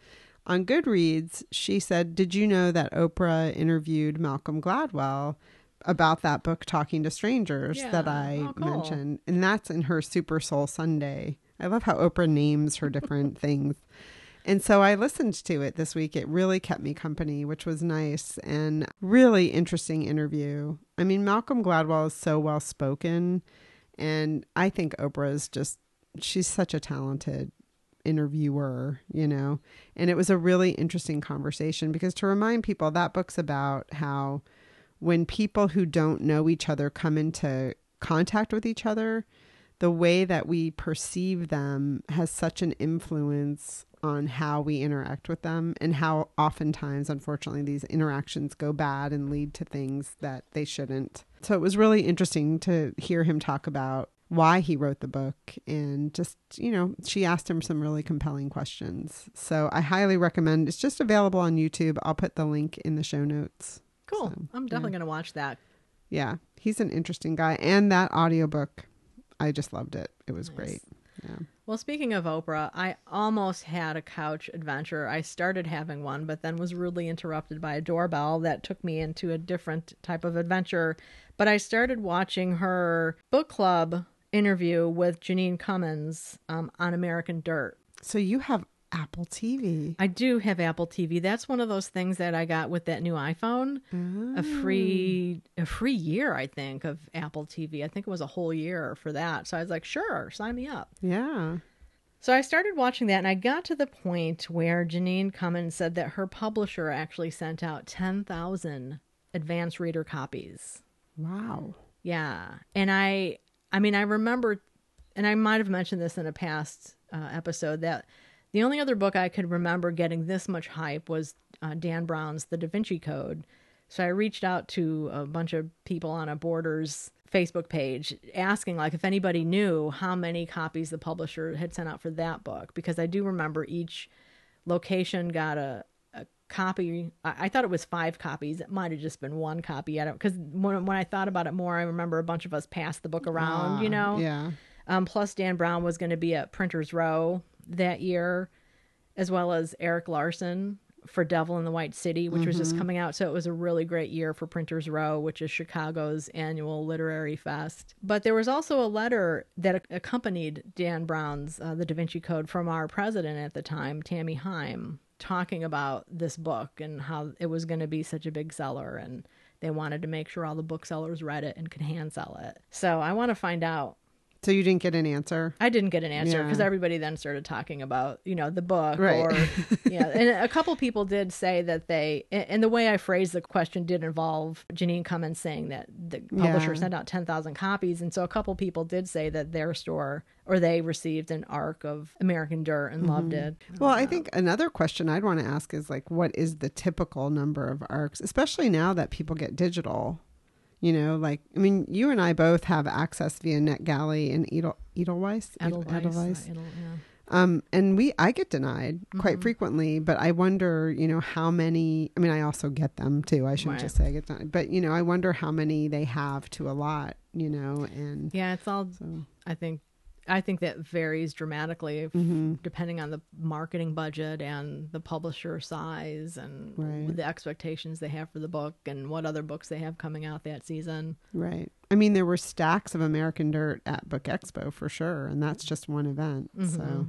On Goodreads, she said, "Did you know that Oprah interviewed Malcolm Gladwell?" About that book, Talking to Strangers, that I Oh, cool. mentioned and that's in her Super Soul Sunday. I love how Oprah names her different (laughs) things. And so I listened to it this week. It really kept me company, which was nice and really interesting interview. I mean, Malcolm Gladwell is so well spoken. And I think Oprah is just, she's such a talented interviewer, you know. And it was a really interesting conversation because to remind people, that book's about how when people who don't know each other come into contact with each other, the way that we perceive them has such an influence on how we interact with them and how oftentimes unfortunately these interactions go bad and lead to things that they shouldn't. So it was really interesting to hear him talk about why he wrote the book and just you know she asked him some really compelling questions. So i highly recommend it's just available on youtube. I'll put the link in the show notes Cool. So, I'm definitely yeah. going to watch that. yeah he's an interesting guy and that audiobook i just loved it it was Nice. great yeah Well, speaking of Oprah, I almost had a couch adventure. I started having one, but then was rudely interrupted by a doorbell that took me into a different type of adventure. But I started watching her book club interview with Jeanine Cummins um, on American Dirt. so you have apple tv I do have Apple TV. That's one of those things that I got with that new iPhone. A free a free year, I think, of Apple TV. I think it was a whole year for that. So I was like, sure, sign me up. yeah So I started watching that and I got to the point where Jeanine Cummins said that her publisher actually sent out 10,000 advanced reader copies. wow Yeah. And I I mean I remember and I might have mentioned this in a past uh, episode that the only other book I could remember getting this much hype was uh, Dan Brown's The Da Vinci Code. So I reached out to a bunch of people on a Borders Facebook page asking like if anybody knew how many copies the publisher had sent out for that book because I do remember each location got a, a copy. I, I thought it was five copies. It might have just been one copy. I don't because when when I thought about it more, I remember a bunch of us passed the book around. you Ah, know, yeah um, plus, Dan Brown was going to be at Printers Row that year, as well as Erik Larson for Devil in the White City, which was just coming out. So it was a really great year for Printers Row, which is Chicago's annual literary fest. But there was also a letter that accompanied Dan Brown's uh, The Da Vinci Code from our president at the time, Tammy Heim, talking about this book and how it was going to be such a big seller and they wanted to make sure all the booksellers read it and could hand sell it. So I want to find out so you didn't get an answer I didn't get an answer Yeah. because everybody then started talking about, you know, the book Right. or (laughs) yeah. And a couple people did say that they and the way I phrased the question did involve Jeanine Cummins saying that the publisher Yeah. sent out 10,000 copies and so a couple people did say that their store or they received an arc of American Dirt and loved mm-hmm. it. Well, I think another question I'd want to ask is like, what is the typical number of arcs, especially now that people get digital? You know, like I mean, you and I both have access via NetGalley and Edel, Edelweiss, Edel- Edelweiss, Edelweiss. uh, Edel- yeah. Um, and we I get denied quite Mm-hmm. frequently, but I wonder, you know, how many. I mean, I also get them too. I shouldn't Right. just say I get denied, but you know, I wonder how many they have to a lot. You know, and Yeah, it's all so I think I think that varies dramatically Mm-hmm. depending on the marketing budget and the publisher size and Right. the expectations they have for the book and what other books they have coming out that season. right. I mean, there were stacks of American Dirt at Book Expo for sure, and that's just one event. So,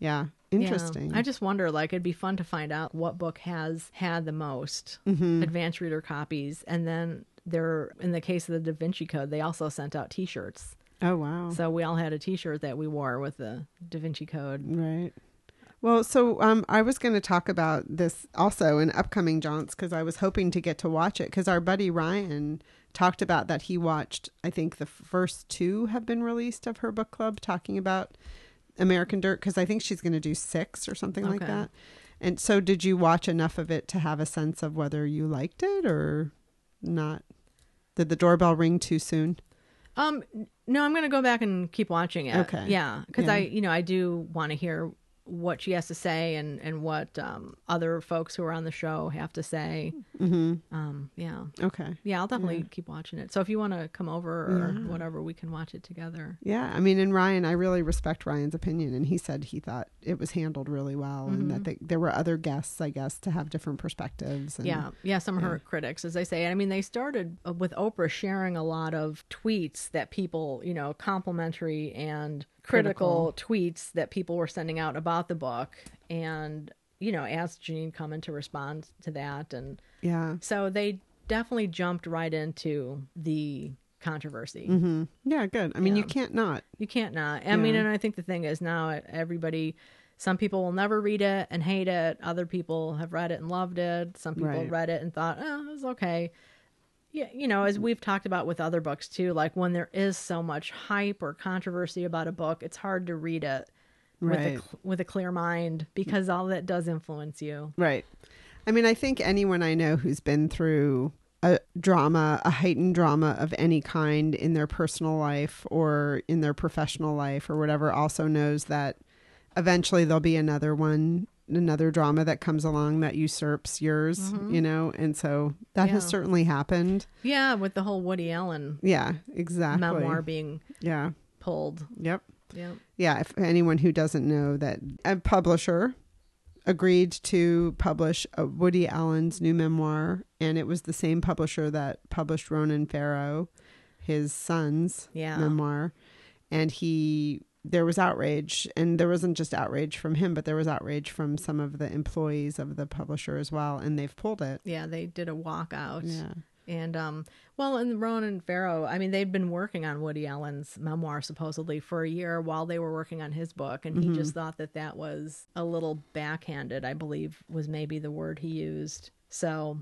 yeah, Yeah. interesting. I just wonder like it'd be fun to find out what book has had the most Mm-hmm. advanced reader copies and then there in the case of the Da Vinci Code they also sent out t-shirts. Oh wow. So we all had a t-shirt that we wore with the Da Vinci Code. Right. Well, so um, I was going to talk about this also in upcoming jaunts because I was hoping to get to watch it because our buddy Ryan talked about that he watched. I think the first two have been released of her book club talking about American Dirt because I think she's going to do six or something like that. And so, did you watch enough of it to have a sense of whether you liked it or not? Did the doorbell ring too soon? Um, no, I'm going to go back and keep watching it. Okay. Yeah, because Yeah. I, you know, I do want to hear what she has to say and and what um, other folks who are on the show have to say. Mm-hmm. Um, yeah, Okay. yeah, I'll definitely keep watching it. So if you want to come over or Yeah. whatever, we can watch it together. Yeah, I mean, and Ryan, I really respect Ryan's opinion, and he said he thought it was handled really well, and Mm-hmm. that they, there were other guests, I guess, to have different perspectives. And, Yeah, yeah, some of her critics, as they say. I mean, they started uh, with Oprah sharing a lot of tweets that people, you know, complimentary and critical, tweets that people were sending out about the book and you know asked Jeanine Cummin to respond to that and Yeah. so they definitely jumped right into the controversy. hmm Yeah, good. I mean, you can't not. You can't not. I mean, and I think the thing is now everybody, some people will never read it and hate it. Other people have read it and loved it. Some people Right. read it and thought, oh, it was okay. Yeah, you know, as we've talked about with other books too, like when there is so much hype or controversy about a book, it's hard to read it with a with a clear mind because all that does influence you. Right. I mean, I think anyone I know who's been through a drama, a heightened drama of any kind in their personal life or in their professional life or whatever also knows that eventually there'll be another one, another drama that comes along that usurps yours, you mm-hmm. know? And so that has certainly happened. Yeah, with the whole Woody Allen Yeah, exactly. memoir being Yeah. pulled. Yep. Yeah. yeah, if anyone who doesn't know that a publisher agreed to publish a Woody Allen's new memoir, and it was the same publisher that published Ronan Farrow, his son's Yeah. memoir, and he there was outrage, and there wasn't just outrage from him, but there was outrage from some of the employees of the publisher as well, and they've pulled it. Yeah, they did a walkout. Yeah, And um, well, and Ronan Farrow, I mean, they'd been working on Woody Allen's memoir supposedly for a year while they were working on his book, and he just thought that that was a little backhanded. I believe was maybe the word he used. So,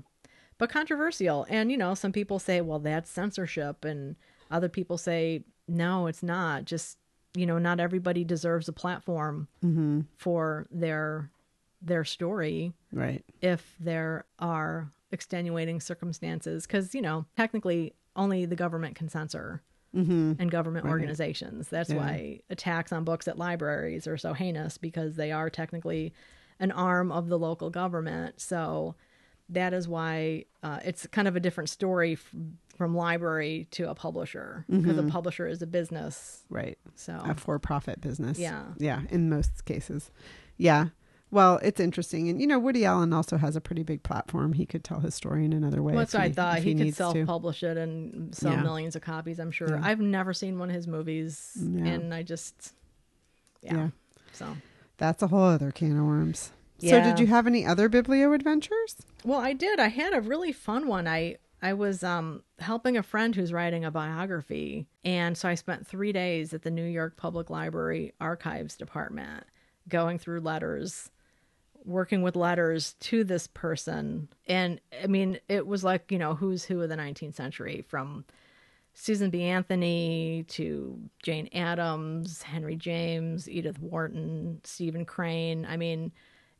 but controversial, and you know, some people say, well, that's censorship, and other people say, no, it's not. Just you know, not everybody deserves a platform mm-hmm. for their their story right. if there are extenuating circumstances because you know technically only the government can censor Mm-hmm. and government Right. organizations that's Yeah. why attacks on books at libraries are so heinous because they are technically an arm of the local government so that is why uh, it's kind of a different story f- from library to a publisher because Mm-hmm. a publisher is a business Right. so a for-profit business. Yeah. yeah, in most cases. Yeah. Well, it's interesting, and you know, Woody Allen also has a pretty big platform. He could tell his story in another way. Well, that's what I thought. if He, could self-publish it and sell Yeah. millions of copies. I'm sure. Yeah. I've never seen one of his movies, Yeah. and I just, yeah. Yeah. So, That's a whole other can of worms. So, did you have any other biblio adventures? well, I did. I had a really fun one. I I was um, helping a friend who's writing a biography, and so I spent three days at the New York Public Library Archives Department, going through letters working with letters to this person and i mean it was like you know who's who of the 19th century from Susan B. Anthony to Jane Addams, Henry James, Edith Wharton, Stephen Crane. I mean,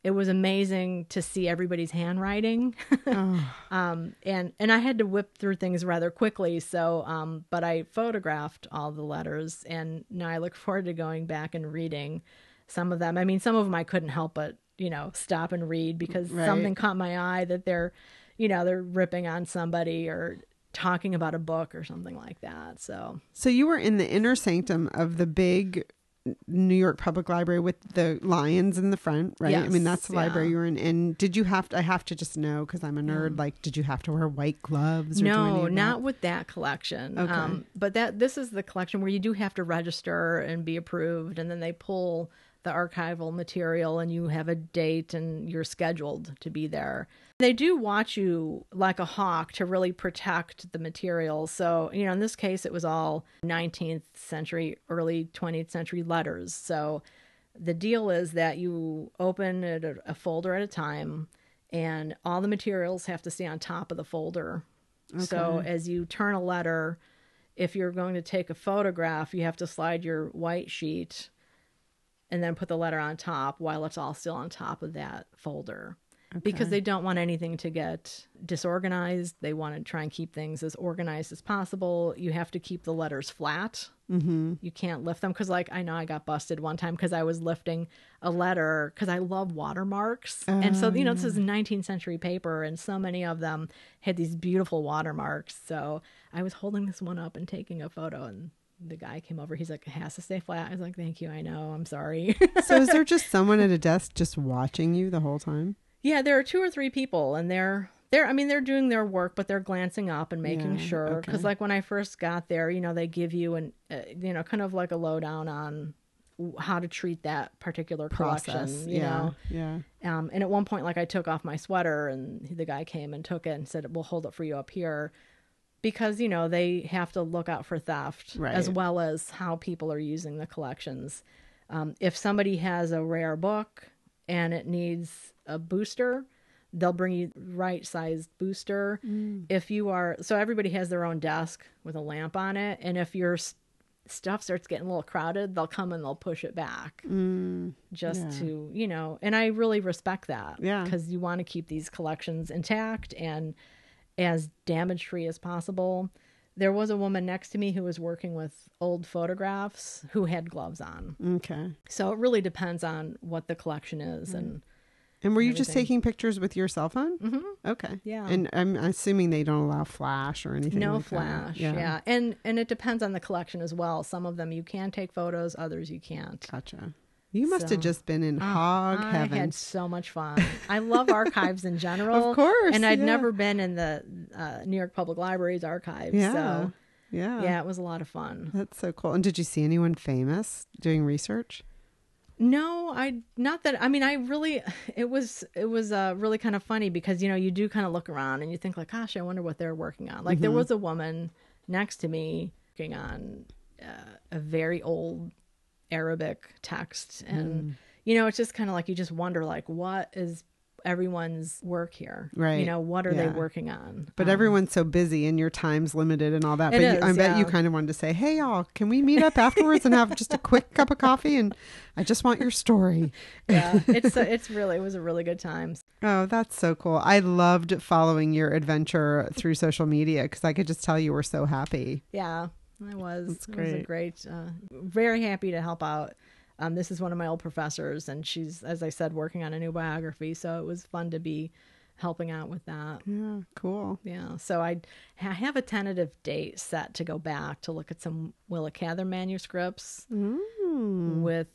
it was amazing to see everybody's handwriting. (laughs) Oh, um, and and I had to whip through things rather quickly. So, um, but I photographed all the letters, and now I look forward to going back and reading some of them. I mean, some of them I couldn't help but you know stop and read because Right. something caught my eye that they're, you know, they're ripping on somebody or talking about a book or something like that. So so you were in the inner sanctum of the big New York Public Library with the lions in the front, right? I mean, that's the library yeah. you were in. And did you have to? I have to just know because I'm a nerd. Like, did you have to wear white gloves? Or no, not with that collection. Okay. Um, but that this is the collection where you do have to register and be approved, and then they pull the archival material, and you have a date, and you're scheduled to be there. They do watch you like a hawk to really protect the material. So, you know, in this case, it was all 19th century, early 20th century letters. So, the deal is that you open it a, a folder at a time, and all the materials have to stay on top of the folder. So, as you turn a letter, if you're going to take a photograph, you have to slide your white sheet and then put the letter on top while it's all still on top of that folder. Because they don't want anything to get disorganized. They want to try and keep things as organized as possible. You have to keep the letters flat. Mm-hmm. You can't lift them because, like, I know I got busted one time because I was lifting a letter because I love watermarks. and so, you know, this is 19th century paper, and so many of them had these beautiful watermarks. So I was holding this one up and taking a photo, and the guy came over. He's like, it has to stay flat. I was like, thank you. I know. I'm sorry. So, is there (laughs) just someone at a desk just watching you the whole time? yeah, there are two or three people, and they're. They're, I mean, they're doing their work, but they're glancing up and making Yeah, sure. Because, okay. like, when I first got there, you know, they give you an, uh, you know, kind of like a lowdown on how to treat that particular Process. collection. You yeah. know, Yeah. um, and at one point, like I took off my sweater, and the guy came and took it and said, "We'll hold it for you up here," because you know they have to look out for theft as well as how people are using the collections. Um, if somebody has a rare book and it needs a booster, they'll bring you right sized booster. If you are so everybody has their own desk with a lamp on it, and if your s- stuff starts getting a little crowded, they'll come and they'll push it back just Yeah. to you know and i really respect that Yeah. because you want to keep these collections intact and as damage free as possible there was a woman next to me who was working with old photographs who had gloves on Okay. so it really depends on what the collection is and And were you just taking pictures with your cell phone? Mm-hmm. Okay. Yeah. And I'm assuming they don't allow flash or anything. no like that. flash yeah. and and it depends on the collection as well some of them you can take photos others you can't Gotcha. You must So- have just been in hog I heaven. I had so much fun. I love archives in (laughs) general. Of course, And I'd yeah. never been in the uh, New York Public Library's archives. Yeah. So, yeah. yeah, it was a lot of fun. That's so cool. And did you see anyone famous doing research? No, I not that I mean I really (laughs) it was it was uh really kind of funny because you know you do kind of look around and you think like gosh I wonder what they're working on. Like there Mm-hmm. was a woman next to me working on uh, a very old Arabic text and Mm. you know it's just kind of like you just wonder like what is everyone's work here. Right. You know what are they working on? But Um, everyone's so busy and your time's limited and all that. But you, I bet you kind of wanted to say, "Hey, y'all, can we meet up (laughs) afterwards and have just a quick cup of coffee?" And I just want your story. (laughs) yeah, it's it's really it was a really good time. Oh, that's so cool. I loved following your adventure through social media because I could just tell you were so happy. Yeah, I was. That's It was a great. great, uh, very happy to help out. Um, this is one of my old professors, and she's, as I said, working on a new biography. So it was fun to be helping out with that. Yeah, cool. Yeah. So I, I have a tentative date set to go back to look at some Willa Cather manuscripts Mm. with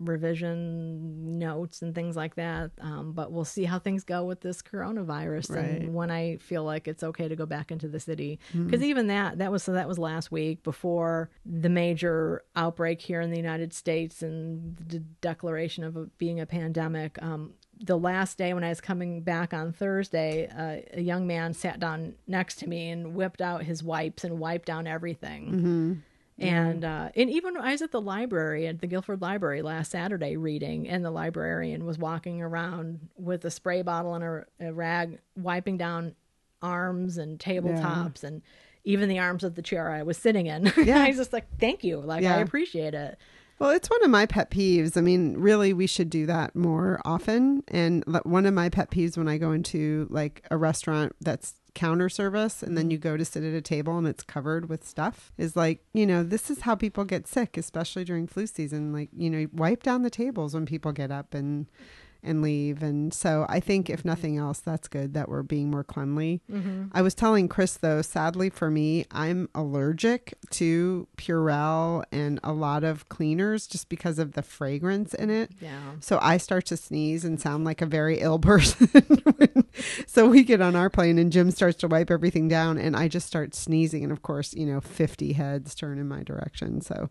revision notes and things like that. Um, but we'll see how things go with this coronavirus Right. and when I feel like it's okay to go back into the city. Because even that, that was so that was last week before the major outbreak here in the United States and the declaration of it being a pandemic. Um, the last day when I was coming back on Thursday, uh, a young man sat down next to me and whipped out his wipes and wiped down everything. And uh, and even I was at the library at the Guilford Library last Saturday reading, and the librarian was walking around with a spray bottle and a, a rag, wiping down arms and tabletops and even the arms of the chair I was sitting in. (laughs) Yeah. I was just like, "Thank you, like I appreciate it." Well, it's one of my pet peeves. I mean, really, we should do that more often. And one of my pet peeves when I go into like a restaurant that's counter service and then mm-hmm. you go to sit at a table and it's covered with stuff is like, you know, this is how people get sick, especially during flu season. Like, you know, wipe down the tables when people get up and and leave. And so I think if mm-hmm. nothing else, that's good that we're being more cleanly. Mm-hmm. I was telling Chris though, sadly for me, I'm allergic to Purell and a lot of cleaners just because of the fragrance in it. Yeah. So I start to sneeze and sound like a very ill (laughs) person. (laughs) so we get on our plane and Jim starts to wipe everything down and I just start sneezing. And of course, you know, 50 heads turn in my direction. So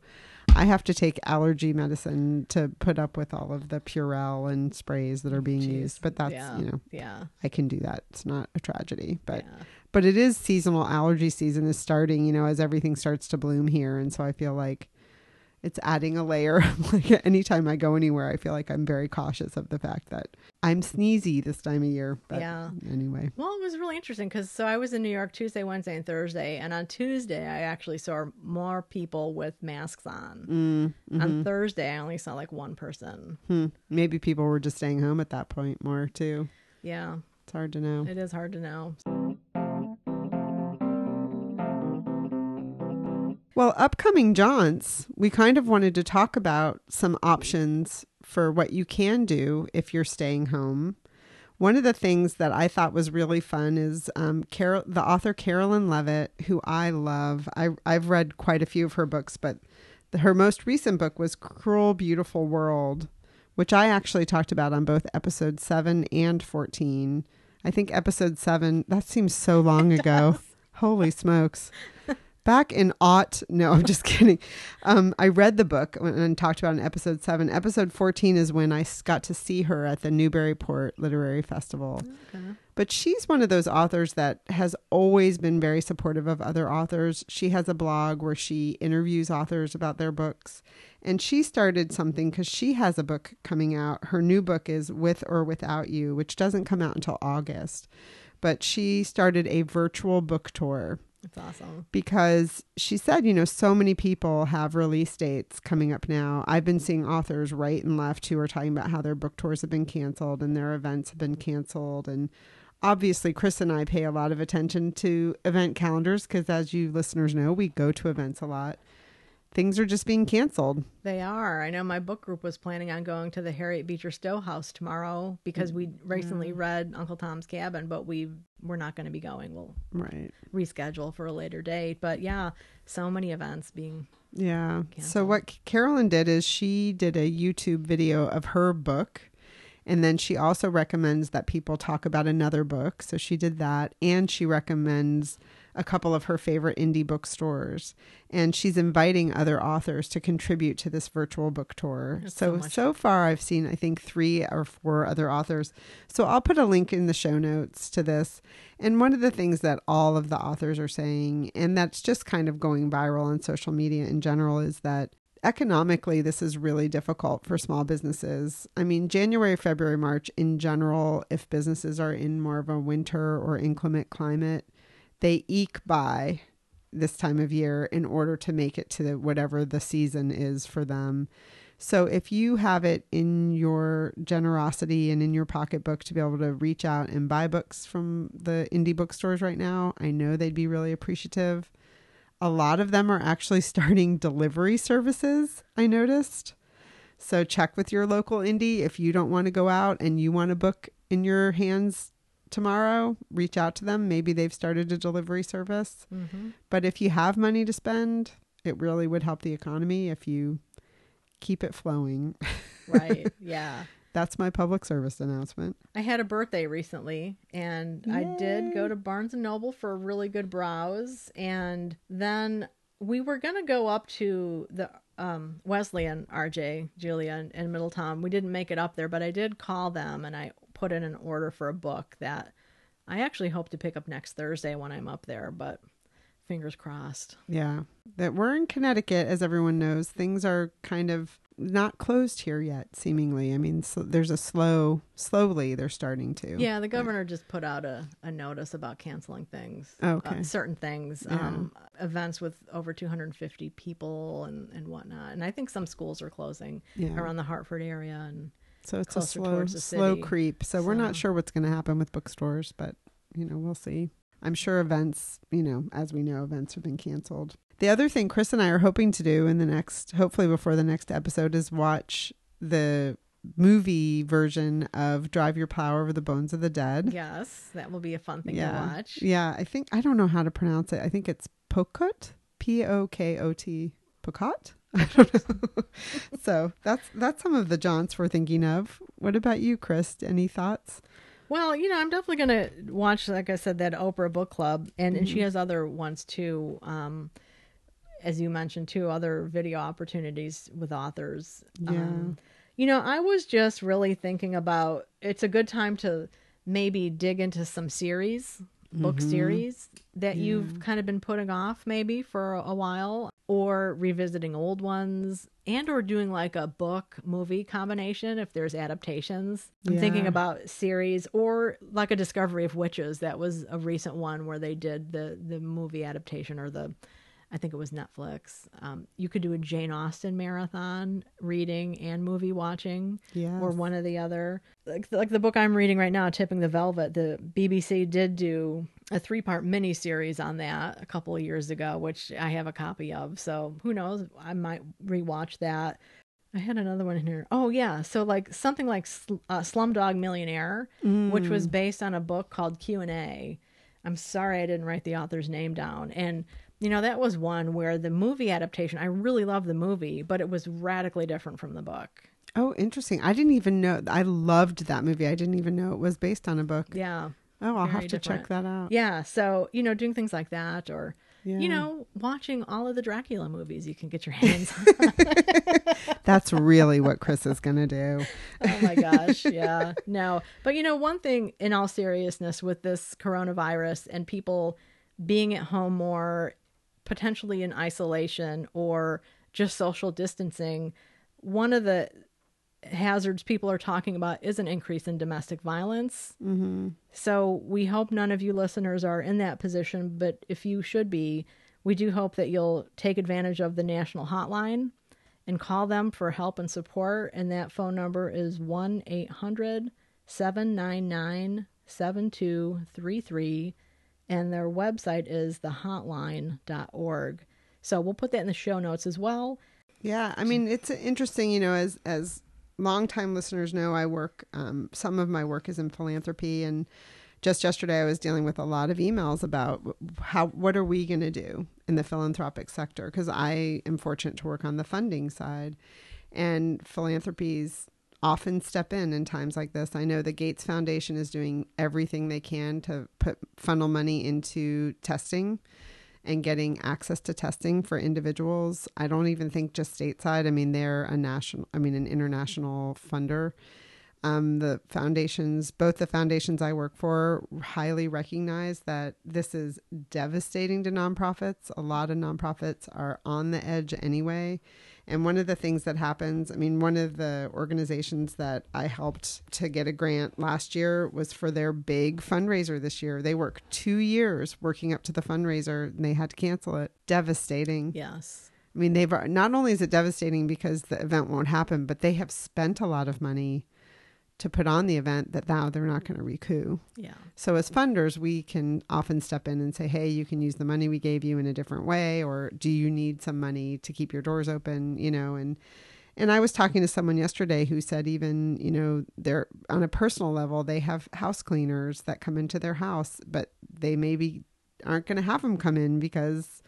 I have to take allergy medicine to put up with all of the Purell and sprays that are being Jeez. used. But that's, yeah. you know, yeah. I can do that. It's not a tragedy. But yeah. but it is seasonal allergy season is starting, you know, as everything starts to bloom here. And so I feel like it's adding a layer. (laughs) like anytime I go anywhere, I feel like I'm very cautious of the fact that I'm sneezy this time of year. But Yeah. anyway. Well, it was really interesting because so I was in New York Tuesday, Wednesday, and Thursday, and on Tuesday I actually saw more people with masks on. Mm, On Thursday, I only saw like one person. hmm. Maybe people were just staying home at that point more too. Yeah, It's hard to know. it is hard to know. Well, upcoming jaunts, we kind of wanted to talk about some options for what you can do if you're staying home. One of the things that I thought was really fun is um, Carol, the author Carolyn Leavitt, who I love. I, I've read quite a few of her books, but the, her most recent book was Cruel, Beautiful World, which I actually talked about on both episode 7 and 14. I think episode 7, that seems so long ago. Holy smokes. (laughs) back in aught no i'm just (laughs) kidding. Um, i read the book and talked about in episode 7 episode 14 is when i got to see her at the newburyport literary festival. Okay. but she's one of those authors that has always been very supportive of other authors. She has a blog where she interviews authors about their books. And she started something because she has a book coming out. Her new book is with or without you which doesn't come out until august. But she started a virtual book tour that's awesome. Because she said, you know, so many people have release dates coming up now. I've been seeing authors right and left who are talking about how their book tours have been canceled and their events have been canceled. And obviously, Chris and I pay a lot of attention to event calendars because, as you listeners know, we go to events a lot things are just being canceled. They are. I know my book group was planning on going to the Harriet Beecher Stowe house tomorrow because we mm-hmm. recently yeah. read Uncle Tom's Cabin, but we we're not going to be going. We'll right reschedule for a later date. But yeah, so many events being yeah. Canceled. So what Carolyn did is she did a YouTube video of her book. And then she also recommends that people talk about another book. So she did that. And she recommends a couple of her favorite indie bookstores and she's inviting other authors to contribute to this virtual book tour. That's so so, so far I've seen I think 3 or 4 other authors. So I'll put a link in the show notes to this. And one of the things that all of the authors are saying and that's just kind of going viral on social media in general is that economically this is really difficult for small businesses. I mean, January, February, March in general, if businesses are in more of a winter or inclement climate, they eke by this time of year in order to make it to whatever the season is for them. So if you have it in your generosity and in your pocketbook to be able to reach out and buy books from the indie bookstores right now, I know they'd be really appreciative. A lot of them are actually (laughs) starting delivery services, I noticed. So check with your local indie if you don't want to go out and you want a book in your hands tomorrow, reach out to them. Maybe they've started a delivery service. Mm-hmm. But if you have money to spend, it really would help the economy if you keep it flowing. (laughs) right. Yeah. That's my public service announcement. I had a birthday recently and Yay. I did go to Barnes and Noble for a really good browse and then we were going to go up to the um, Wesleyan, RJ, Julia, and, and Middletown. We didn't make it up there, but I did call them and I put in an order for a book that I actually hope to pick up next Thursday when I'm up there, but fingers crossed. Yeah. That we're in Connecticut, as everyone knows, things are kind of not closed here yet, seemingly. I mean, so there's a slow, slowly they're starting to. Yeah, the governor just put out a, a notice about canceling things. Oh, okay. Uh, certain things, yeah. um, events with over 250 people and, and whatnot. And I think some schools are closing yeah. around the Hartford area and so it's a slow, slow creep. So, so, we're not sure what's going to happen with bookstores, but you know, we'll see. I'm sure events, you know, as we know, events have been canceled. The other thing Chris and I are hoping to do in the next, hopefully before the next episode, is watch the movie version of Drive Your Plow Over the Bones of the Dead. Yes, that will be a fun thing yeah. to watch. Yeah, I think, I don't know how to pronounce it. I think it's Pokot, P O K O T, Pokot? (laughs) I don't know. (laughs) so that's that's some of the jaunts we're thinking of. What about you, Chris? Any thoughts? Well, you know, I'm definitely going to watch, like I said, that Oprah book club, and, mm-hmm. and she mm-hmm. has other ones too. Um, as you mentioned, too, other video opportunities with authors. Yeah. Um, you know, I was just really thinking about it's a good time to maybe dig into some series, book mm-hmm. series that yeah. you've kind of been putting off maybe for a while or revisiting old ones and or doing like a book movie combination if there's adaptations i'm thinking about series or like a discovery of witches that was a recent one where they did the the movie adaptation or the I think it was Netflix. Um, you could do a Jane Austen marathon reading and movie watching, yes. or one or the other. Like, like the book I'm reading right now, Tipping the Velvet. The BBC did do a three part mini series on that a couple of years ago, which I have a copy of. So who knows? I might rewatch that. I had another one in here. Oh yeah, so like something like uh, Slumdog Millionaire, mm. which was mm. based on a book called Q and A. I'm sorry I didn't write the author's name down, and you know, that was one where the movie adaptation, I really love the movie, but it was radically different from the book. Oh, interesting. I didn't even know. I loved that movie. I didn't even know it was based on a book. Yeah. Oh, I'll have to different. check that out. Yeah. So, you know, doing things like that or Yeah. you know, watching all of the Dracula movies you can get your (laughs) hands on. That's really what Chris is going to do. (laughs) oh my gosh. Yeah. No. But you know, one thing in all seriousness with this coronavirus and people being at home more, potentially in isolation or just social distancing, one of the hazards people are talking about is an increase in domestic violence. Mm-hmm. So we hope none of you listeners are in that position, but if you should be, we do hope that you'll take advantage of the national hotline and call them for help and support. And that phone number is 1 800 799 7233. And their website is thehotline.org. So we'll put that in the show notes as well. Yeah, I mean it's interesting, you know, as as longtime listeners know, I work. Um, some of my work is in philanthropy, and just yesterday I was dealing with a lot of emails about how what are we going to do in the philanthropic sector because I am fortunate to work on the funding side, and philanthropies often step in in times like this. I know the Gates Foundation is doing everything they can to put funnel money into testing and getting access to testing for individuals. I don't even think just stateside. I mean, they're a national, I mean, an international funder. Um, the foundations, both the foundations I work for, highly recognize that this is devastating to nonprofits. A lot of nonprofits are on the edge anyway. And one of the things that happens, I mean, one of the organizations that I helped to get a grant last year was for their big fundraiser this year. They worked two years working up to the fundraiser and they had to cancel it. Devastating. Yes. I mean, they've not only is it devastating because the event won't happen, but they have spent a lot of money to put on the event that now they're not going to recoup. Yeah. So as funders, we can often step in and say, "Hey, you can use the money we gave you in a different way or do you need some money to keep your doors open, you know?" And and I was talking to someone yesterday who said even, you know, they're on a personal level, they have house cleaners that come into their house, but they maybe aren't going to have them come in because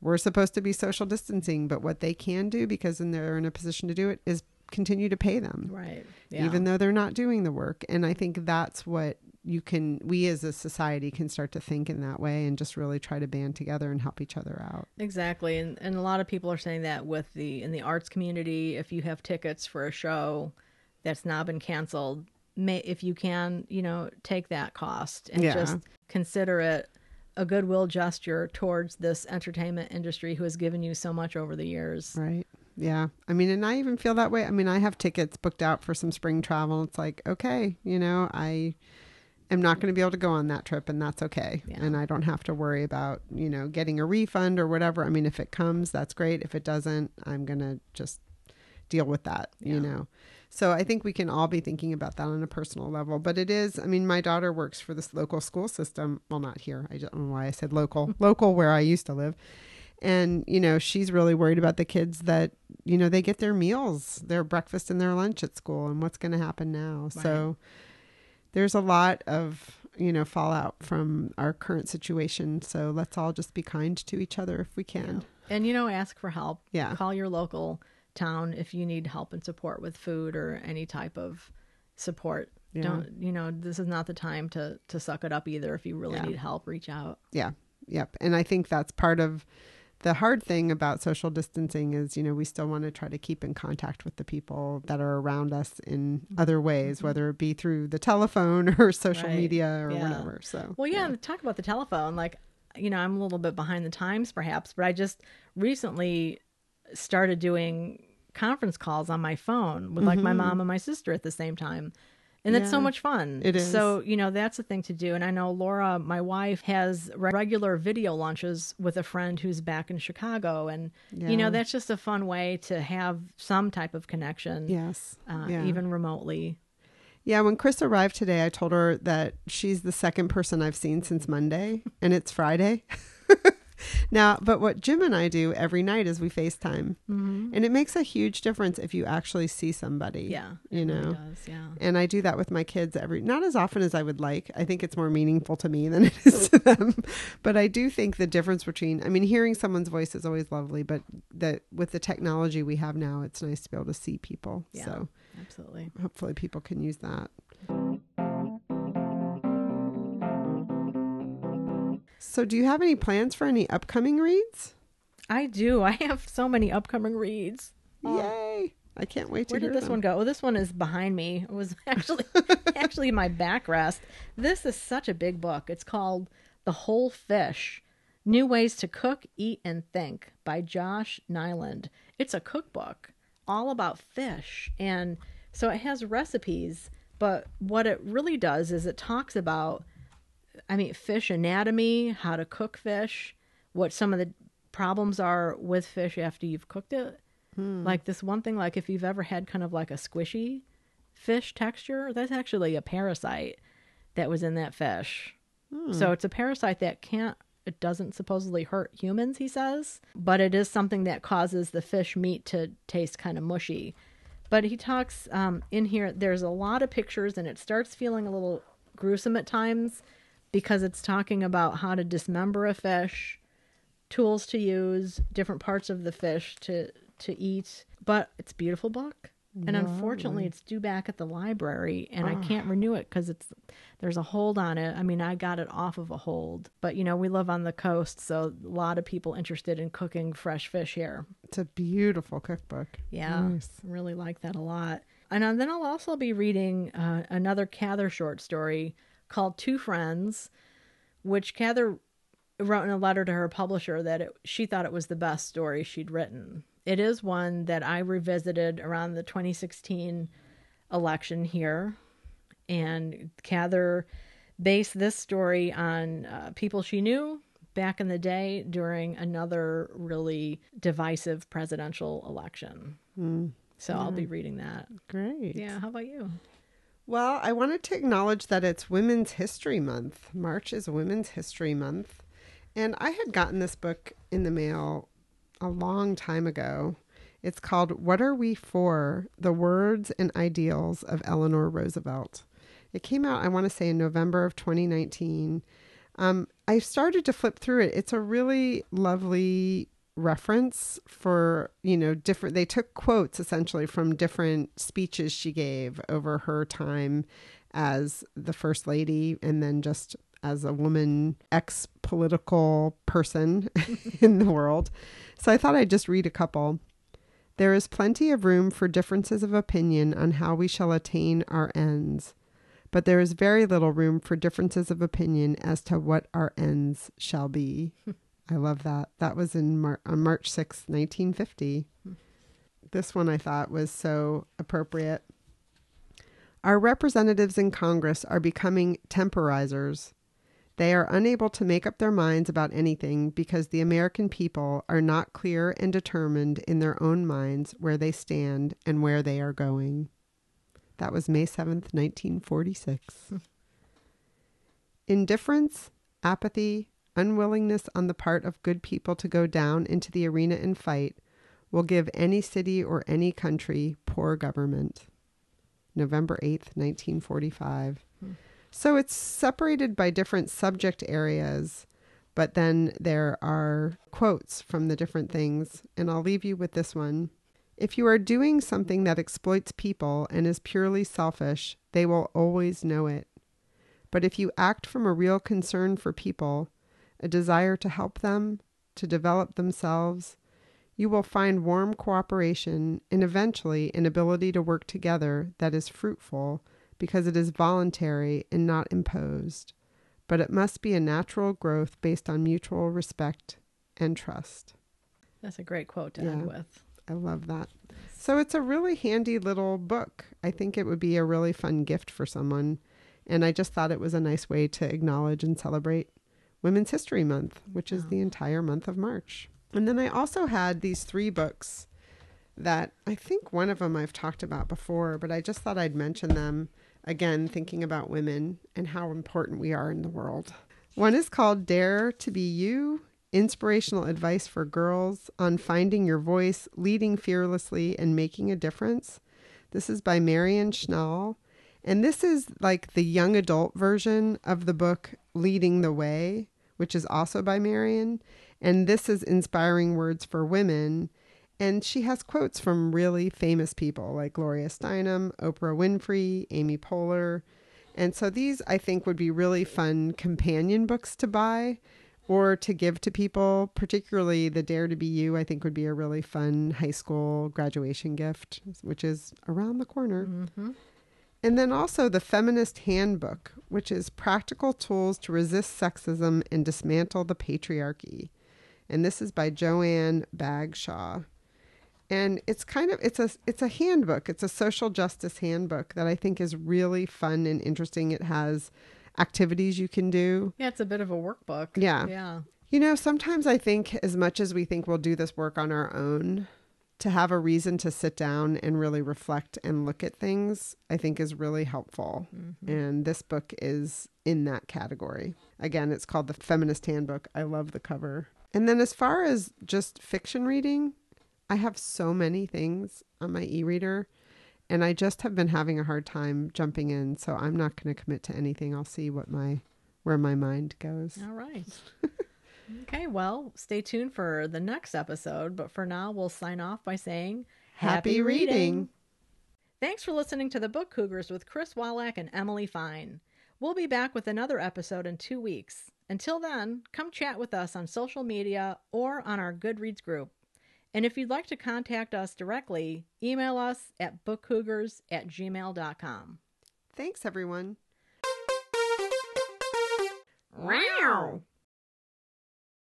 we're supposed to be social distancing, but what they can do because then they're in a position to do it is continue to pay them Right. Yeah. even though they're not doing the work. And I think that's what you can, we as a society can start to think in that way and just really try to band together and help each other out. Exactly, and and a lot of people are saying that with the in the arts community, if you have tickets for a show that's now been canceled, may if you can, you know, take that cost and Yeah. just consider it a goodwill gesture towards this entertainment industry who has given you so much over the years. Right. Yeah. I mean, and I even feel that way. I mean, I have tickets booked out for some spring travel. It's like, okay, you know, I am not going to be able to go on that trip and that's okay. Yeah. And I don't have to worry about, you know, getting a refund or whatever. I mean, if it comes, that's great. If it doesn't, I'm going to just deal with that, you know. So I think we can all be thinking about that on a personal level. But it is, I mean, my daughter works for this local school system. Well, not here. I don't know why I said local, (laughs) local where I used to live. And, you know, she's really worried about the kids that, you know, they get their meals, their breakfast and their lunch at school and what's going to happen now. So there's a lot of, you know, fallout from our current situation. So let's all just be kind to each other if we can. And you know, ask for help. Yeah. Call your local town if you need help and support with food or any type of support. Yeah. Don't you know, this is not the time to to suck it up either. If you really Yeah. need help, reach out. Yeah. Yep. And I think that's part of the hard thing about social distancing is, you know, we still want to try to keep in contact with the people that are around us in mm-hmm. other ways, mm-hmm. whether it be through the telephone or (laughs) social Right. media or Yeah. whatever. So, Well, yeah, and talk about the telephone. Like, you know, I'm a little bit behind the times perhaps, but I just recently started doing conference calls on my phone with like my mm-hmm. mom and my sister at the same time. And that's so Mm-hmm. Much fun. it is. So, you know, that's the thing to do. And I know Laura, my wife, has regular video lunches with a friend who's back in Chicago. And, you know, that's just a fun way to have some type of connection, yes. uh, yeah. even remotely. Yeah, when Chris arrived today, I told her that she's the second person I've seen since Monday, and it's Friday. (laughs) now, but what Jim and I do every night is we FaceTime, Mm-hmm. and it makes a huge difference if you actually see somebody. Yeah. it you really know. does. Yeah. And I do that with my kids every not as often as I would like. I think it's more meaningful to me than it is to them. But I do think the difference between I mean hearing someone's voice is always lovely, but that with the technology we have now, it's nice to be able to see people. Yeah. So Absolutely. hopefully people can use that. So, do you have any plans for any upcoming reads? I do. (laughs) I have so many upcoming reads. Oh. Yay! I can't wait to Where hear did this them. one go? Oh, this one is behind me. It was (laughs) actually (laughs) actually my backrest. This is such a big book. It's called The Whole Fish: New Ways to Cook, Eat, and Think by Josh Niland. It's a cookbook all about fish, and so it has recipes. But what it really does is it talks about, I mean, fish anatomy, how to cook fish, what some of the problems are with fish after you've cooked it. Like this one thing, like if you've ever had kind of like a squishy fish texture, that's actually a parasite that was in that fish. So it's a parasite that can't, it doesn't supposedly hurt humans, he says, but it is something that causes the fish meat to taste kind of mushy. But he talks um, in here, there's a lot of pictures and it starts feeling a little gruesome at times because it's talking about how to dismember a fish, tools to use, different parts of the fish to to eat. But it's a beautiful book. And unfortunately, it's due back at the library, and I can't renew it because it's there's a hold on it. I mean, I got it off of a hold, but you know, we live on the coast, so a lot of people interested in cooking fresh fish here. It's a beautiful cookbook. Yeah, Nice. really like that a lot. And uh, then I'll also be reading uh, another Cather short story called Two Friends, which Cather wrote in a letter to her publisher that it, she thought it was the best story she'd written. It is one that I revisited around the 2016 election here, and Cather based this story on uh, people she knew back in the day during another really divisive presidential election. So I'll be reading that. Great. Yeah, how about you? Well, I wanted to acknowledge that it's Women's History Month. March is Women's History Month. And I had gotten this book in the mail a long time ago. It's called What Are We For? The Words and Ideals of Eleanor Roosevelt. It came out, I want to say, in November of 2019. Um, I started to flip through it. It's a really lovely reference for you know different they took quotes essentially from different speeches she gave over her time as the first lady and then just as a woman ex political person (laughs) in the world. So i thought i'd just read a couple. There is plenty of room for differences of opinion on how we shall attain our ends but there is very little room for differences of opinion as to what our ends shall be (laughs) I love that. That was in Mar- on March sixth, 1950. This one I thought was so appropriate. Our representatives in Congress are becoming temporizers. They are unable to make up their minds about anything because the American people are not clear and determined in their own minds where they stand and where they are going. That was May 7th, 1946. Hmm. Indifference, apathy, unwillingness on the part of good people to go down into the arena and fight will give any city or any country poor government. November 8th, 1945. Hmm. So it's separated by different subject areas, but then there are quotes from the different things. And I'll leave you with this one. If you are doing something that exploits people and is purely selfish, they will always know it. But if you act from a real concern for people, a desire to help them, to develop themselves, you will find warm cooperation and eventually an ability to work together that is fruitful because it is voluntary and not imposed. But it must be a natural growth based on mutual respect and trust. That's a great quote to Yeah. end with. I love that. So it's a really handy little book. I think it would be a really fun gift for someone. And I just thought it was a nice way to acknowledge and celebrate Women's History Month, which is the entire month of March. And then I also had these three books that I think one of them I've talked about before, but I just thought I'd mention them again, thinking about women and how important we are in the world. One is called Dare to Be You Inspirational Advice for Girls on Finding Your Voice, Leading Fearlessly, and Making a Difference. This is by Marianne Schnall. And this is like the young adult version of the book Leading the Way, which is also by Marianne. And this is Inspiring Words for Women. And she has quotes from really famous people like Gloria Steinem, Oprah Winfrey, Amy Poehler. And so these, I think, would be really fun companion books to buy or to give to people, particularly the Dare to Be You, I think would be a really fun high school graduation gift, which is around the corner. Mm-hmm. And then also the Feminist Handbook, which is practical tools to resist sexism and dismantle the patriarchy. And this is by Joanne Bagshaw. And it's kind of it's a it's a handbook. It's a social justice handbook that I think is really fun and interesting. It has activities you can do. Yeah, it's a bit of a workbook. Yeah. Yeah. You know, sometimes I think as much as we think we'll do this work on our own, to have a reason to sit down and really reflect and look at things, I think is really helpful. Mm-hmm. And this book is in that category. Again, it's called The Feminist Handbook. I love the cover. And then as far as just fiction reading, I have so many things on my e reader. And I just have been having a hard time jumping in, so I'm not going to commit to anything. I'll see what my where my mind goes. All right. (laughs) okay, well, stay tuned for the next episode, but for now, we'll sign off by saying Happy reading. Thanks for listening to the Book Cougars with Chris Wolak and Emily Fine. We'll be back with another episode in two weeks. Until then, come chat with us on social media or on our Goodreads group. And if you'd like to contact us directly, email us at bookcougars at gmail.com. Thanks, everyone. Wow.